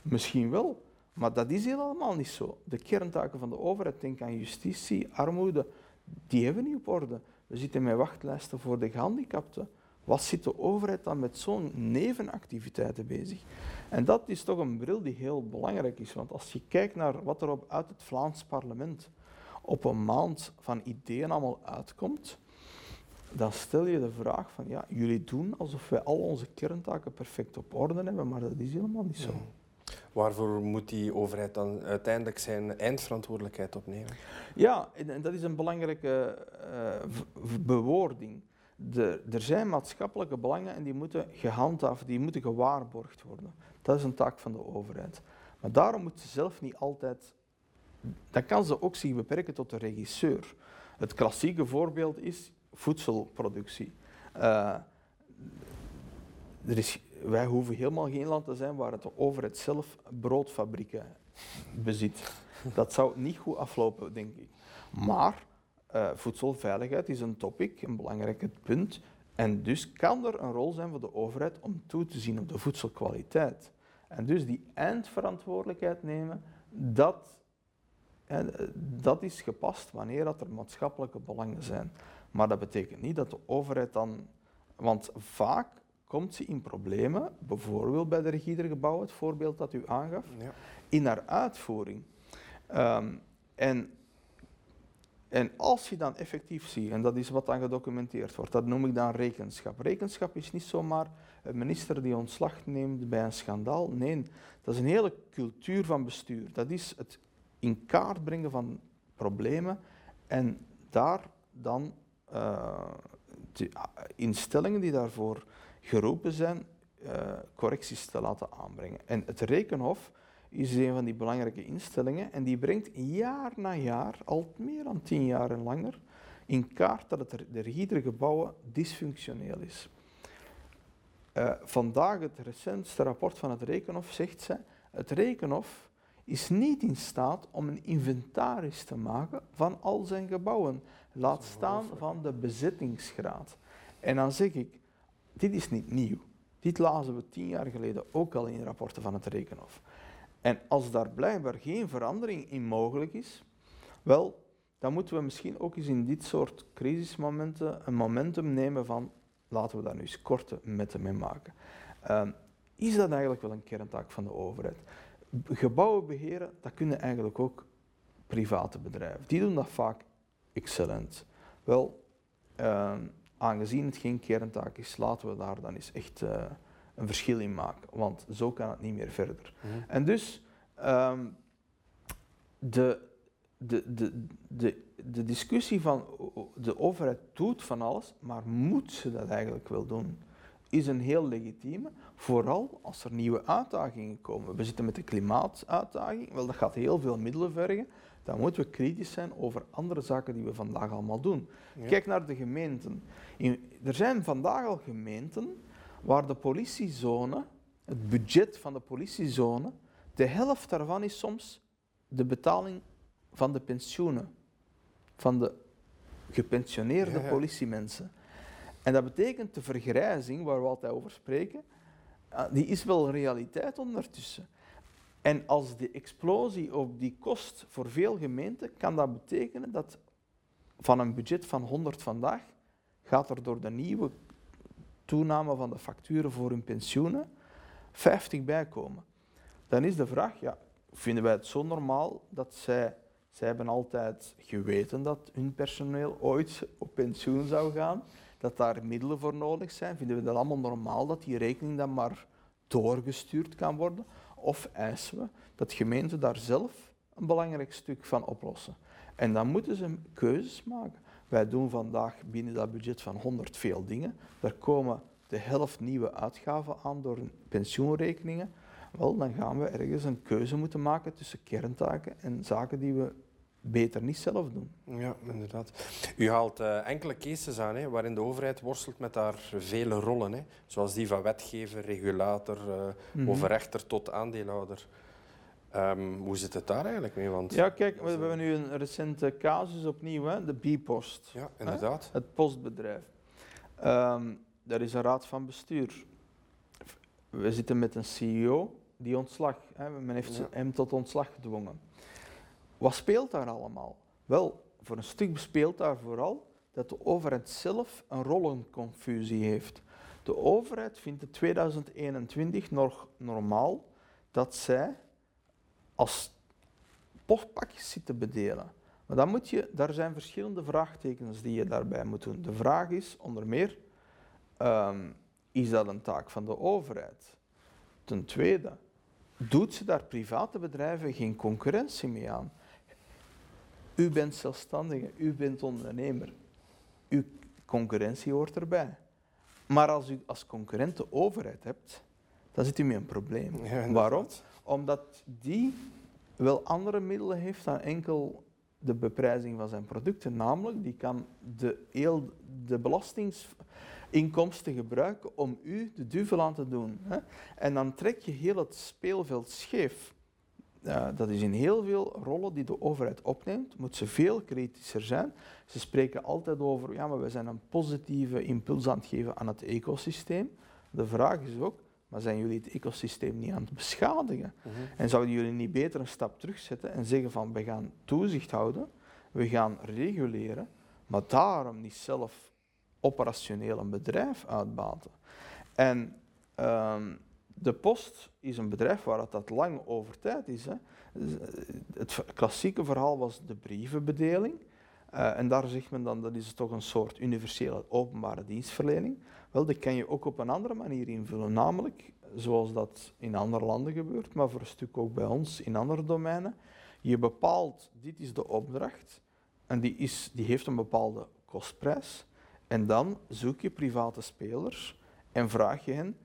Misschien wel, maar dat is helemaal niet zo. De kerntaken van de overheid, denk aan justitie, armoede, die hebben we niet op orde. We zitten met wachtlijsten voor de gehandicapten. Wat zit de overheid dan met zo'n nevenactiviteiten bezig? En dat is toch een bril die heel belangrijk is. Want als je kijkt naar wat er op, uit het Vlaams parlement op een maand van ideeën allemaal uitkomt, dan stel je de vraag van, ja, jullie doen alsof wij al onze kerntaken perfect op orde hebben, maar dat is helemaal niet zo. Waarvoor moet die overheid dan uiteindelijk zijn eindverantwoordelijkheid opnemen? Ja, en, dat is een belangrijke uh, bewoording. Er zijn maatschappelijke belangen en die moeten gehandhaafd, die moeten gewaarborgd worden. Dat is een taak van de overheid. Maar daarom moet ze zelf niet altijd. Dan kan ze ook zich beperken tot de regisseur. Het klassieke voorbeeld is voedselproductie. Uh, er is wij hoeven helemaal geen land te zijn waar het de overheid zelf broodfabrieken bezit. Dat zou niet goed aflopen, denk ik. Maar uh, voedselveiligheid is een topic, een belangrijk punt. En dus kan er een rol zijn voor de overheid om toe te zien op de voedselkwaliteit. En dus die eindverantwoordelijkheid nemen, dat, dat is gepast wanneer dat er maatschappelijke belangen zijn. Maar dat betekent niet dat de overheid dan. Want vaak komt ze in problemen, bijvoorbeeld bij de regiedergebouwen, het voorbeeld dat u aangaf, ja. in haar uitvoering. Um, en, en als je dan effectief ziet, en dat is wat dan gedocumenteerd wordt, dat noem ik dan rekenschap. Rekenschap is niet zomaar een minister die ontslag neemt bij een schandaal. Nee, dat is een hele cultuur van bestuur. Dat is het in kaart brengen van problemen en daar dan uh, de instellingen die daarvoor geroepen zijn uh, correcties te laten aanbrengen. En het Rekenhof is een van die belangrijke instellingen en die brengt jaar na jaar, al meer dan tien jaar en langer, in kaart dat het de gebouwen dysfunctioneel is. Uh, vandaag het recentste rapport van het Rekenhof zegt ze, het Rekenhof is niet in staat om een inventaris te maken van al zijn gebouwen, laat staan van de bezettingsgraad. En dan zeg ik, dit is niet nieuw. Dit lazen we tien jaar geleden ook al in rapporten van het Rekenhof. En als daar blijkbaar geen verandering in mogelijk is, wel, dan moeten we misschien ook eens in dit soort crisismomenten een momentum nemen van laten we daar nu eens korte metten mee maken. Ehm, is dat eigenlijk wel een kerntaak van de overheid? Gebouwen beheren, dat kunnen eigenlijk ook private bedrijven. Die doen dat vaak excellent. Wel, ehm, aangezien het geen kerntaak is, laten we daar dan eens echt uh, een verschil in maken. Want zo kan het niet meer verder. Mhm. En dus um, de, de, de, de, de discussie van de overheid doet van alles, maar moet ze dat eigenlijk wel doen, is een heel legitieme. Vooral als er nieuwe uitdagingen komen. We zitten met de klimaatuitdaging, wel dat gaat heel veel middelen vergen. Dan moeten we kritisch zijn over andere zaken die we vandaag allemaal doen. Kijk naar de gemeenten. er zijn vandaag al gemeenten waar de politiezone, het budget van de politiezone, de helft daarvan is soms de betaling van de pensioenen. Van de gepensioneerde politiemensen. En dat betekent de vergrijzing, waar we altijd over spreken, ah, die is wel realiteit ondertussen. En als die explosie op die kost voor veel gemeenten, kan dat betekenen dat van een budget van 100 vandaag, gaat er door de nieuwe toename van de facturen voor hun pensioenen 50 bijkomen. Dan is de vraag, ja, vinden wij het zo normaal dat zij, zij hebben altijd geweten dat hun personeel ooit op pensioen zou gaan, dat daar middelen voor nodig zijn? Vinden we dat allemaal normaal dat die rekening dan maar doorgestuurd kan worden? Of eisen we dat gemeenten daar zelf een belangrijk stuk van oplossen? En dan moeten ze keuzes maken. Wij doen vandaag binnen dat budget van 100 veel dingen. Daar komen de helft nieuwe uitgaven aan door pensioenrekeningen. Wel, dan gaan we ergens een keuze moeten maken tussen kerntaken en zaken die we beter niet zelf doen. Ja, inderdaad. U haalt uh, enkele cases aan hè, waarin de overheid worstelt met haar vele rollen. Hè, zoals die van wetgever, regulator, uh, mm overrechter tot aandeelhouder. Um, hoe zit het daar eigenlijk mee? Want ja, kijk, we, hebben nu een recente casus opnieuw, hè, de B-post. Ja, inderdaad. Hè? Het postbedrijf. Um, daar is een raad van bestuur. We zitten met een CEO die ontslag, hè, men heeft hem tot ontslag gedwongen. Wat speelt daar allemaal? Wel, voor een stuk speelt daar vooral dat de overheid zelf een rollenconfusie heeft. De overheid vindt in 2021 nog normaal dat zij als postpakjes zitten bedelen. Maar dan moet je, daar zijn verschillende vraagtekens die je daarbij moet doen. De vraag is onder meer, um, is dat een taak van de overheid? Ten tweede, doet ze daar private bedrijven geen concurrentie mee aan? U bent zelfstandige, u bent ondernemer. Uw concurrentie hoort erbij. Maar als u als concurrent de overheid hebt, dan zit u met een probleem. Waarom? Omdat die wel andere middelen heeft dan enkel de beprijzing van zijn producten. Namelijk, die kan de, heel, de belastinginkomsten gebruiken om u de duvel aan te doen. Hè? En dan trek je heel het speelveld scheef. Dat is in heel veel rollen die de overheid opneemt, moet ze veel kritischer zijn. Ze spreken altijd over, ja, maar we zijn een positieve impuls aan het geven aan het ecosysteem. De vraag is ook, maar zijn jullie het ecosysteem niet aan het beschadigen? Mhm. En zouden jullie niet beter een stap terugzetten en zeggen van, we gaan toezicht houden, we gaan reguleren, maar daarom niet zelf operationeel een bedrijf uitbaten? En um, de Post is een bedrijf waar het dat lang over tijd is. Hè. Het klassieke verhaal was de brievenbedeling. Uh, en daar zegt men dan dat is toch een soort universele openbare dienstverlening. Wel, dat kan je ook op een andere manier invullen, namelijk zoals dat in andere landen gebeurt, maar voor een stuk ook bij ons in andere domeinen. Je bepaalt, dit is de opdracht en die, is, die heeft een bepaalde kostprijs. En dan zoek je private spelers en vraag je hen,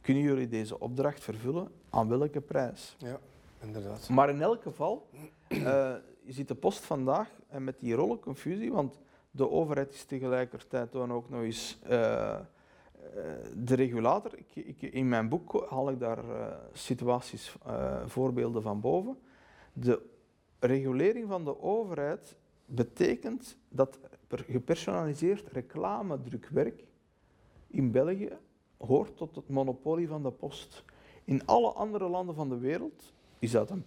kunnen jullie deze opdracht vervullen? Aan welke prijs? Ja, inderdaad. Maar in elk geval, uh, je ziet de post vandaag en met die rollenconfusie, want de overheid is tegelijkertijd dan ook nog eens uh, de regulator. Ik, ik, in mijn boek haal ik daar uh, situaties, voorbeelden van boven. De regulering van de overheid betekent dat gepersonaliseerd reclamedrukwerk in België hoort tot het monopolie van de post. In alle andere landen van de wereld is dat een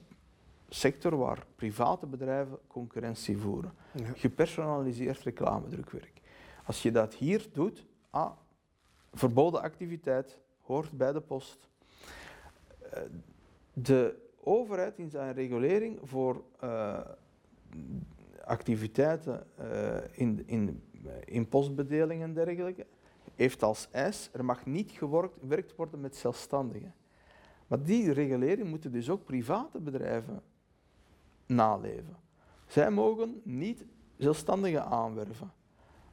sector waar private bedrijven concurrentie voeren. Ja. Gepersonaliseerd reclamedrukwerk. Als je dat hier doet, ah, verboden activiteit, hoort bij de post. Eh, De overheid in zijn regulering voor eh, activiteiten eh, in, in, in postbedelingen en dergelijke, heeft als eis, er mag niet gewerkt worden met zelfstandigen. Maar die regulering moeten dus ook private bedrijven naleven. Zij mogen niet zelfstandigen aanwerven.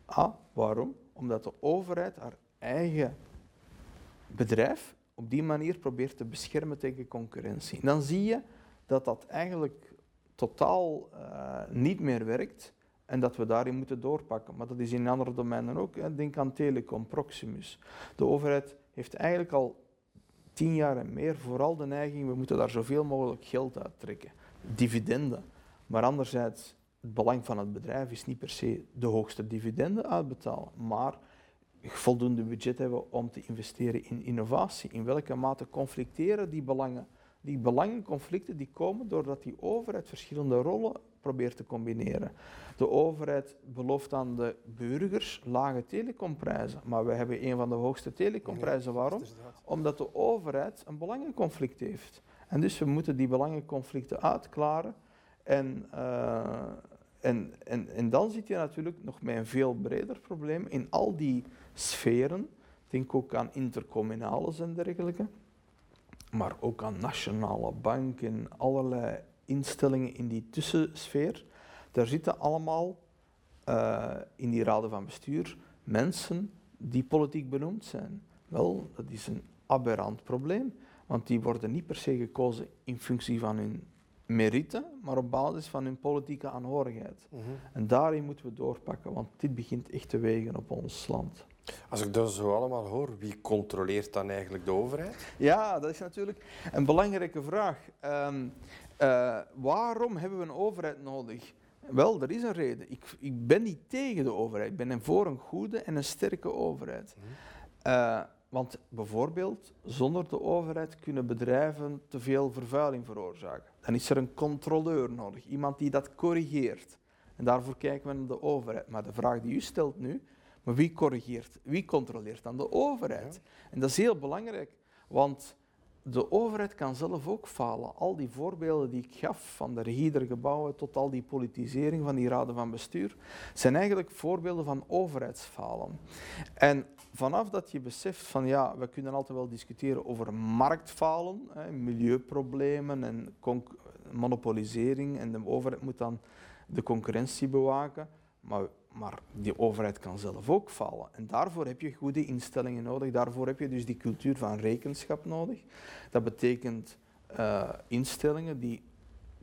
Ah, waarom? Omdat de overheid haar eigen bedrijf op die manier probeert te beschermen tegen concurrentie. En dan zie je dat dat eigenlijk totaal eh, niet meer werkt en dat we daarin moeten doorpakken. Maar dat is in andere domeinen ook. Hè. Denk aan telecom, Proximus. De overheid heeft eigenlijk al tien jaar en meer vooral de neiging, we moeten daar zoveel mogelijk geld uit trekken. Dividenden. Maar anderzijds, het belang van het bedrijf is niet per se de hoogste dividenden uitbetalen, maar voldoende budget hebben om te investeren in innovatie. In welke mate conflicteren die belangen? Die belangenconflicten die komen doordat die overheid verschillende rollen probeert te combineren. De overheid belooft aan de burgers lage telecomprijzen, maar we hebben een van de hoogste telecomprijzen. Waarom? Omdat de overheid een belangenconflict heeft. En dus we moeten die belangenconflicten uitklaren. En, eh, en, en, en dan zit je natuurlijk nog met een veel breder probleem in al die sferen. Denk ook aan intercommunales en dergelijke. Maar ook aan nationale banken en allerlei instellingen in die tussensfeer. Daar zitten allemaal eh, in die raden van bestuur mensen die politiek benoemd zijn. Wel, dat is een aberrant probleem, want die worden niet per se gekozen in functie van hun merite, maar op basis van hun politieke aanhorigheid. Mhm. En daarin moeten we doorpakken, want dit begint echt te wegen op ons land. Als ik dat zo allemaal hoor, wie controleert dan eigenlijk de overheid? Ja, dat is natuurlijk een belangrijke vraag. Ehm, eh, waarom hebben we een overheid nodig? Wel, er is een reden. Ik, ik ben niet tegen de overheid. Ik ben voor een goede en een sterke overheid. Mhm. Eh, want bijvoorbeeld, zonder de overheid kunnen bedrijven te veel vervuiling veroorzaken. Dan is er een controleur nodig, iemand die dat corrigeert. En daarvoor kijken we naar de overheid. Maar de vraag die u stelt nu, maar wie corrigeert, wie controleert dan de overheid? En dat is heel belangrijk, want de overheid kan zelf ook falen. Al die voorbeelden die ik gaf, van de regie der gebouwen tot al die politisering van die raden van bestuur, zijn eigenlijk voorbeelden van overheidsfalen. En vanaf dat je beseft van ja, we kunnen altijd wel discussiëren over marktfalen, hè, milieuproblemen en monopolisering en de overheid moet dan de concurrentie bewaken, maar, maar die overheid kan zelf ook falen. En daarvoor heb je goede instellingen nodig, daarvoor heb je dus die cultuur van rekenschap nodig. Dat betekent eh, instellingen die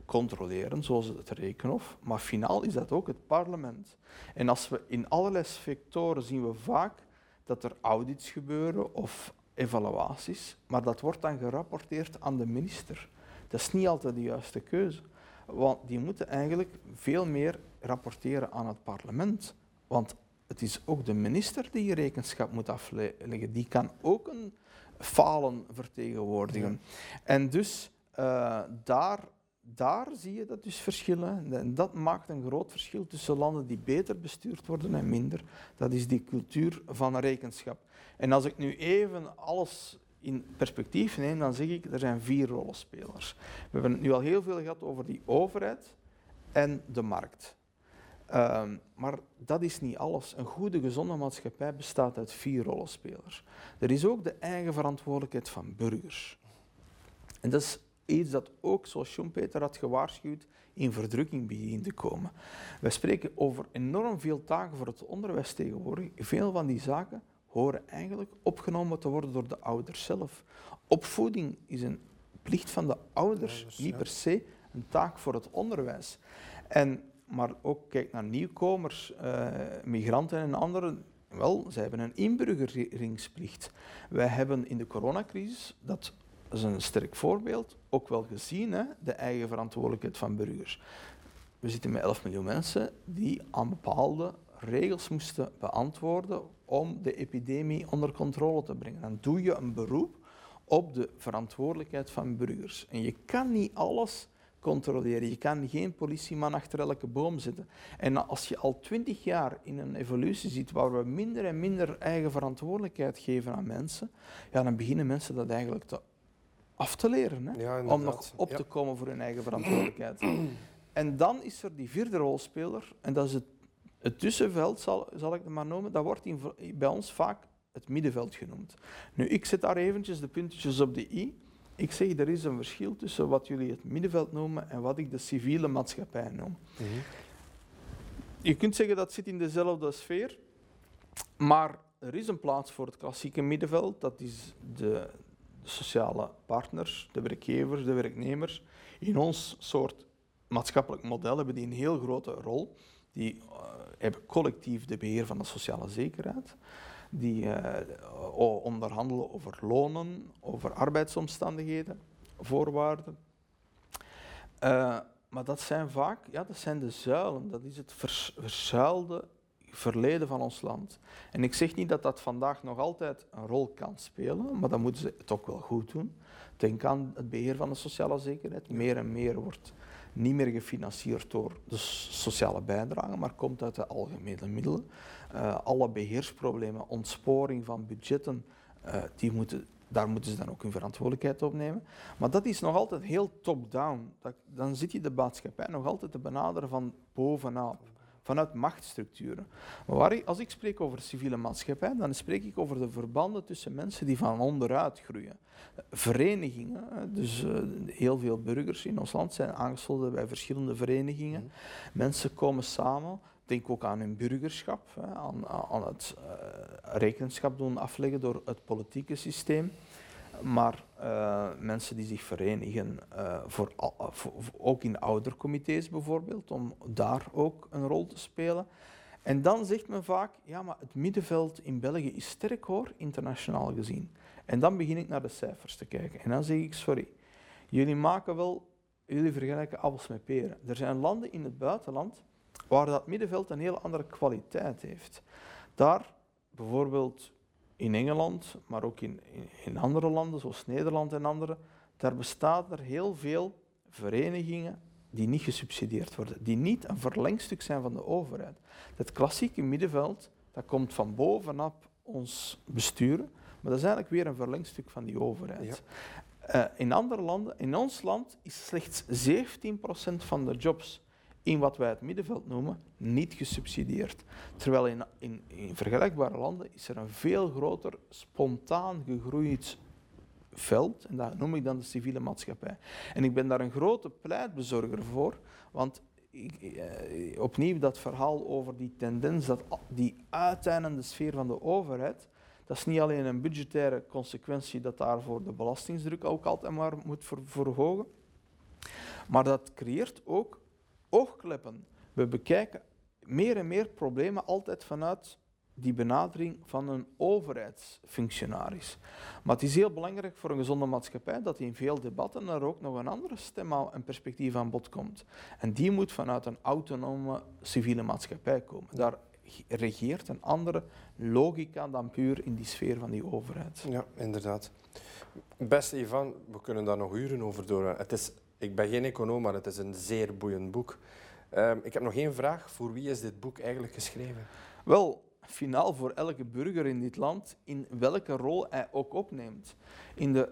controleren, zoals het Rekenhof, maar finaal is dat ook het parlement. En als we in allerlei sectoren zien we vaak dat er audits gebeuren of evaluaties, maar dat wordt dan gerapporteerd aan de minister. Dat is niet altijd de juiste keuze, want die moeten eigenlijk veel meer rapporteren aan het parlement. Want het is ook de minister die je rekenschap moet afleggen. Die kan ook een falen vertegenwoordigen. En dus eh, daar, daar zie je dat dus verschillen. En dat maakt een groot verschil tussen landen die beter bestuurd worden en minder. Dat is die cultuur van rekenschap. En als ik nu even alles in perspectief neem, dan zeg ik, er zijn vier rollenspelers. We hebben het nu al heel veel gehad over die overheid en de markt. Ehm, maar dat is niet alles. Een goede, gezonde maatschappij bestaat uit vier rollenspelers. Er is ook de eigen verantwoordelijkheid van burgers. En dat is iets dat ook, zoals Schumpeter had gewaarschuwd, in verdrukking begint te komen. Wij spreken over enorm veel taken voor het onderwijs tegenwoordig. Veel van die zaken horen eigenlijk opgenomen te worden door de ouders zelf. Opvoeding is een plicht van de ouders, niet per se een taak voor het onderwijs. En, maar ook kijk naar nieuwkomers, eh, migranten en anderen. Wel, zij hebben een inburgeringsplicht. Wij hebben in de coronacrisis, dat is een sterk voorbeeld, ook wel gezien, hè, de eigen verantwoordelijkheid van burgers. We zitten met 11 miljoen mensen die aan bepaalde regels moesten beantwoorden om de epidemie onder controle te brengen. Dan doe je een beroep op de verantwoordelijkheid van burgers. En je kan niet alles controleren. Je kan geen politieman achter elke boom zitten. En als je al twintig jaar in een evolutie ziet waar we minder en minder eigen verantwoordelijkheid geven aan mensen, ja, dan beginnen mensen dat eigenlijk te, af te leren. Hè? Ja, om nog op Ja. te komen voor hun eigen verantwoordelijkheid. en dan is er die vierde rolspeler, en dat is het, het tussenveld, zal, zal ik het maar noemen. Dat wordt in, bij ons vaak het middenveld genoemd. Nu, ik zet daar eventjes de puntjes op de i. Ik zeg, er is een verschil tussen wat jullie het middenveld noemen en wat ik de civiele maatschappij noem. Mhm. Je kunt zeggen dat zit in dezelfde sfeer, maar er is een plaats voor het klassieke middenveld. Dat is de, de sociale partners, de werkgevers, de werknemers. In ons soort maatschappelijk model hebben die een heel grote rol. Die eh, hebben collectief de beheer van de sociale zekerheid. Die eh, onderhandelen over lonen, over arbeidsomstandigheden, voorwaarden. Eh, maar dat zijn vaak ja, dat zijn de zuilen, dat is het verzuilde verleden van ons land. En ik zeg niet dat dat vandaag nog altijd een rol kan spelen, maar dan moeten ze het ook wel goed doen. Denk aan het beheer van de sociale zekerheid. Meer en meer wordt niet meer gefinancierd door de sociale bijdrage, maar komt uit de algemene middelen. Eh, alle beheersproblemen, ontsporing van budgetten, eh, die moeten, daar moeten ze dan ook hun verantwoordelijkheid op nemen. Maar dat is nog altijd heel top-down. Dan zit je de maatschappij nog altijd te benaderen van bovenaf, vanuit machtsstructuren. Maar als ik spreek over civiele maatschappij, dan spreek ik over de verbanden tussen mensen die van onderuit groeien. Verenigingen, dus eh, heel veel burgers in ons land zijn aangesloten bij verschillende verenigingen. Mhm. Mensen komen samen, denk ook aan hun burgerschap, aan het eh, rekenschap doen afleggen door het politieke systeem. Maar eh, mensen die zich verenigen, eh, voor- voor- ook in oudercomité's bijvoorbeeld, om daar ook een rol te spelen. En dan zegt men vaak, ja, maar het middenveld in België is sterk hoor, internationaal gezien. En dan begin ik naar de cijfers te kijken. En dan zeg ik, sorry, jullie maken wel, jullie vergelijken appels met peren. Er zijn landen in het buitenland waar dat middenveld een heel andere kwaliteit heeft. Daar, bijvoorbeeld in Engeland, maar ook in, in, andere landen, zoals Nederland en andere, daar bestaat er heel veel verenigingen die niet gesubsidieerd worden, die niet een verlengstuk zijn van de overheid. Het klassieke middenveld, dat komt van bovenaf ons besturen, maar dat is eigenlijk weer een verlengstuk van die overheid. Eh, in andere landen, in ons land, is slechts 17% van de jobs in wat wij het middenveld noemen, niet gesubsidieerd. Terwijl in, in, in vergelijkbare landen is er een veel groter spontaan gegroeid veld, en dat noem ik dan de civiele maatschappij. En ik ben daar een grote pleitbezorger voor, want ik, eh, opnieuw dat verhaal over die tendens, dat die uiteindende sfeer van de overheid, dat is niet alleen een budgettaire consequentie dat daarvoor de belastingsdruk ook altijd maar moet ver- verhogen, maar dat creëert ook oogkleppen. We bekijken meer en meer problemen altijd vanuit die benadering van een overheidsfunctionaris. Maar het is heel belangrijk voor een gezonde maatschappij dat in veel debatten er ook nog een andere stem en perspectief aan bod komt. En die moet vanuit een autonome civiele maatschappij komen. Daar regeert een andere logica dan puur in die sfeer van die overheid. Ja, inderdaad. Beste Ivan, we kunnen daar nog uren over doorgaan. Het is, ik ben geen econoom, maar het is een zeer boeiend boek. Ehm, ik heb nog één vraag. Voor wie is dit boek eigenlijk geschreven? Wel, finaal voor elke burger in dit land, in welke rol hij ook opneemt. In de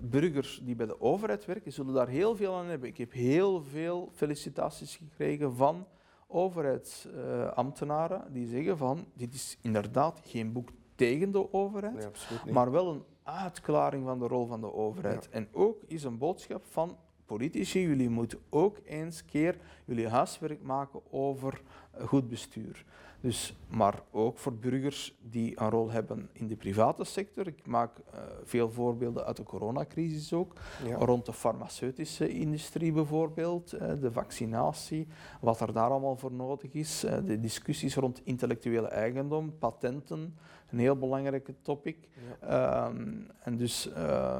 burgers die bij de overheid werken, zullen daar heel veel aan hebben. Ik heb heel veel felicitaties gekregen van overheidsambtenaren die zeggen van, dit is inderdaad geen boek tegen de overheid, Nee, maar wel een uitklaring van de rol van de overheid. En ook is een boodschap van politici, jullie moeten ook eens keer jullie huiswerk maken over goed bestuur. Dus, maar ook voor burgers die een rol hebben in de private sector. Ik maak eh, veel voorbeelden uit de coronacrisis ook. ja. Rond de farmaceutische industrie bijvoorbeeld, eh, de vaccinatie, wat er daar allemaal voor nodig is. eh, De discussies rond intellectuele eigendom, patenten, een heel belangrijke topic. Ja. Ehm, en dus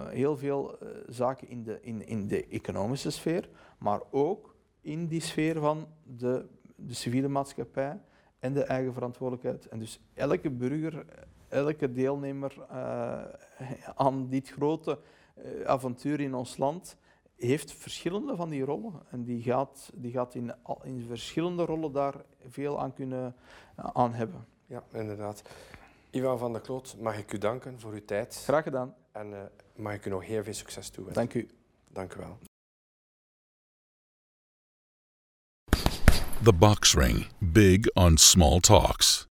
heel veel zaken in de, in, in de economische sfeer, maar ook in die sfeer van de, de civiele maatschappij en de eigen verantwoordelijkheid. En dus elke burger, elke deelnemer uh, aan dit grote uh, avontuur in ons land heeft verschillende van die rollen. En die gaat, die gaat in, in verschillende rollen daar veel aan kunnen aan hebben. Ja, inderdaad. Ivan van der Kloot, mag ik u danken voor uw tijd. Graag gedaan. En uh, mag ik u nog heel veel succes toewensen. Dank u. Dank u wel. The Box Ring. Big on small talks.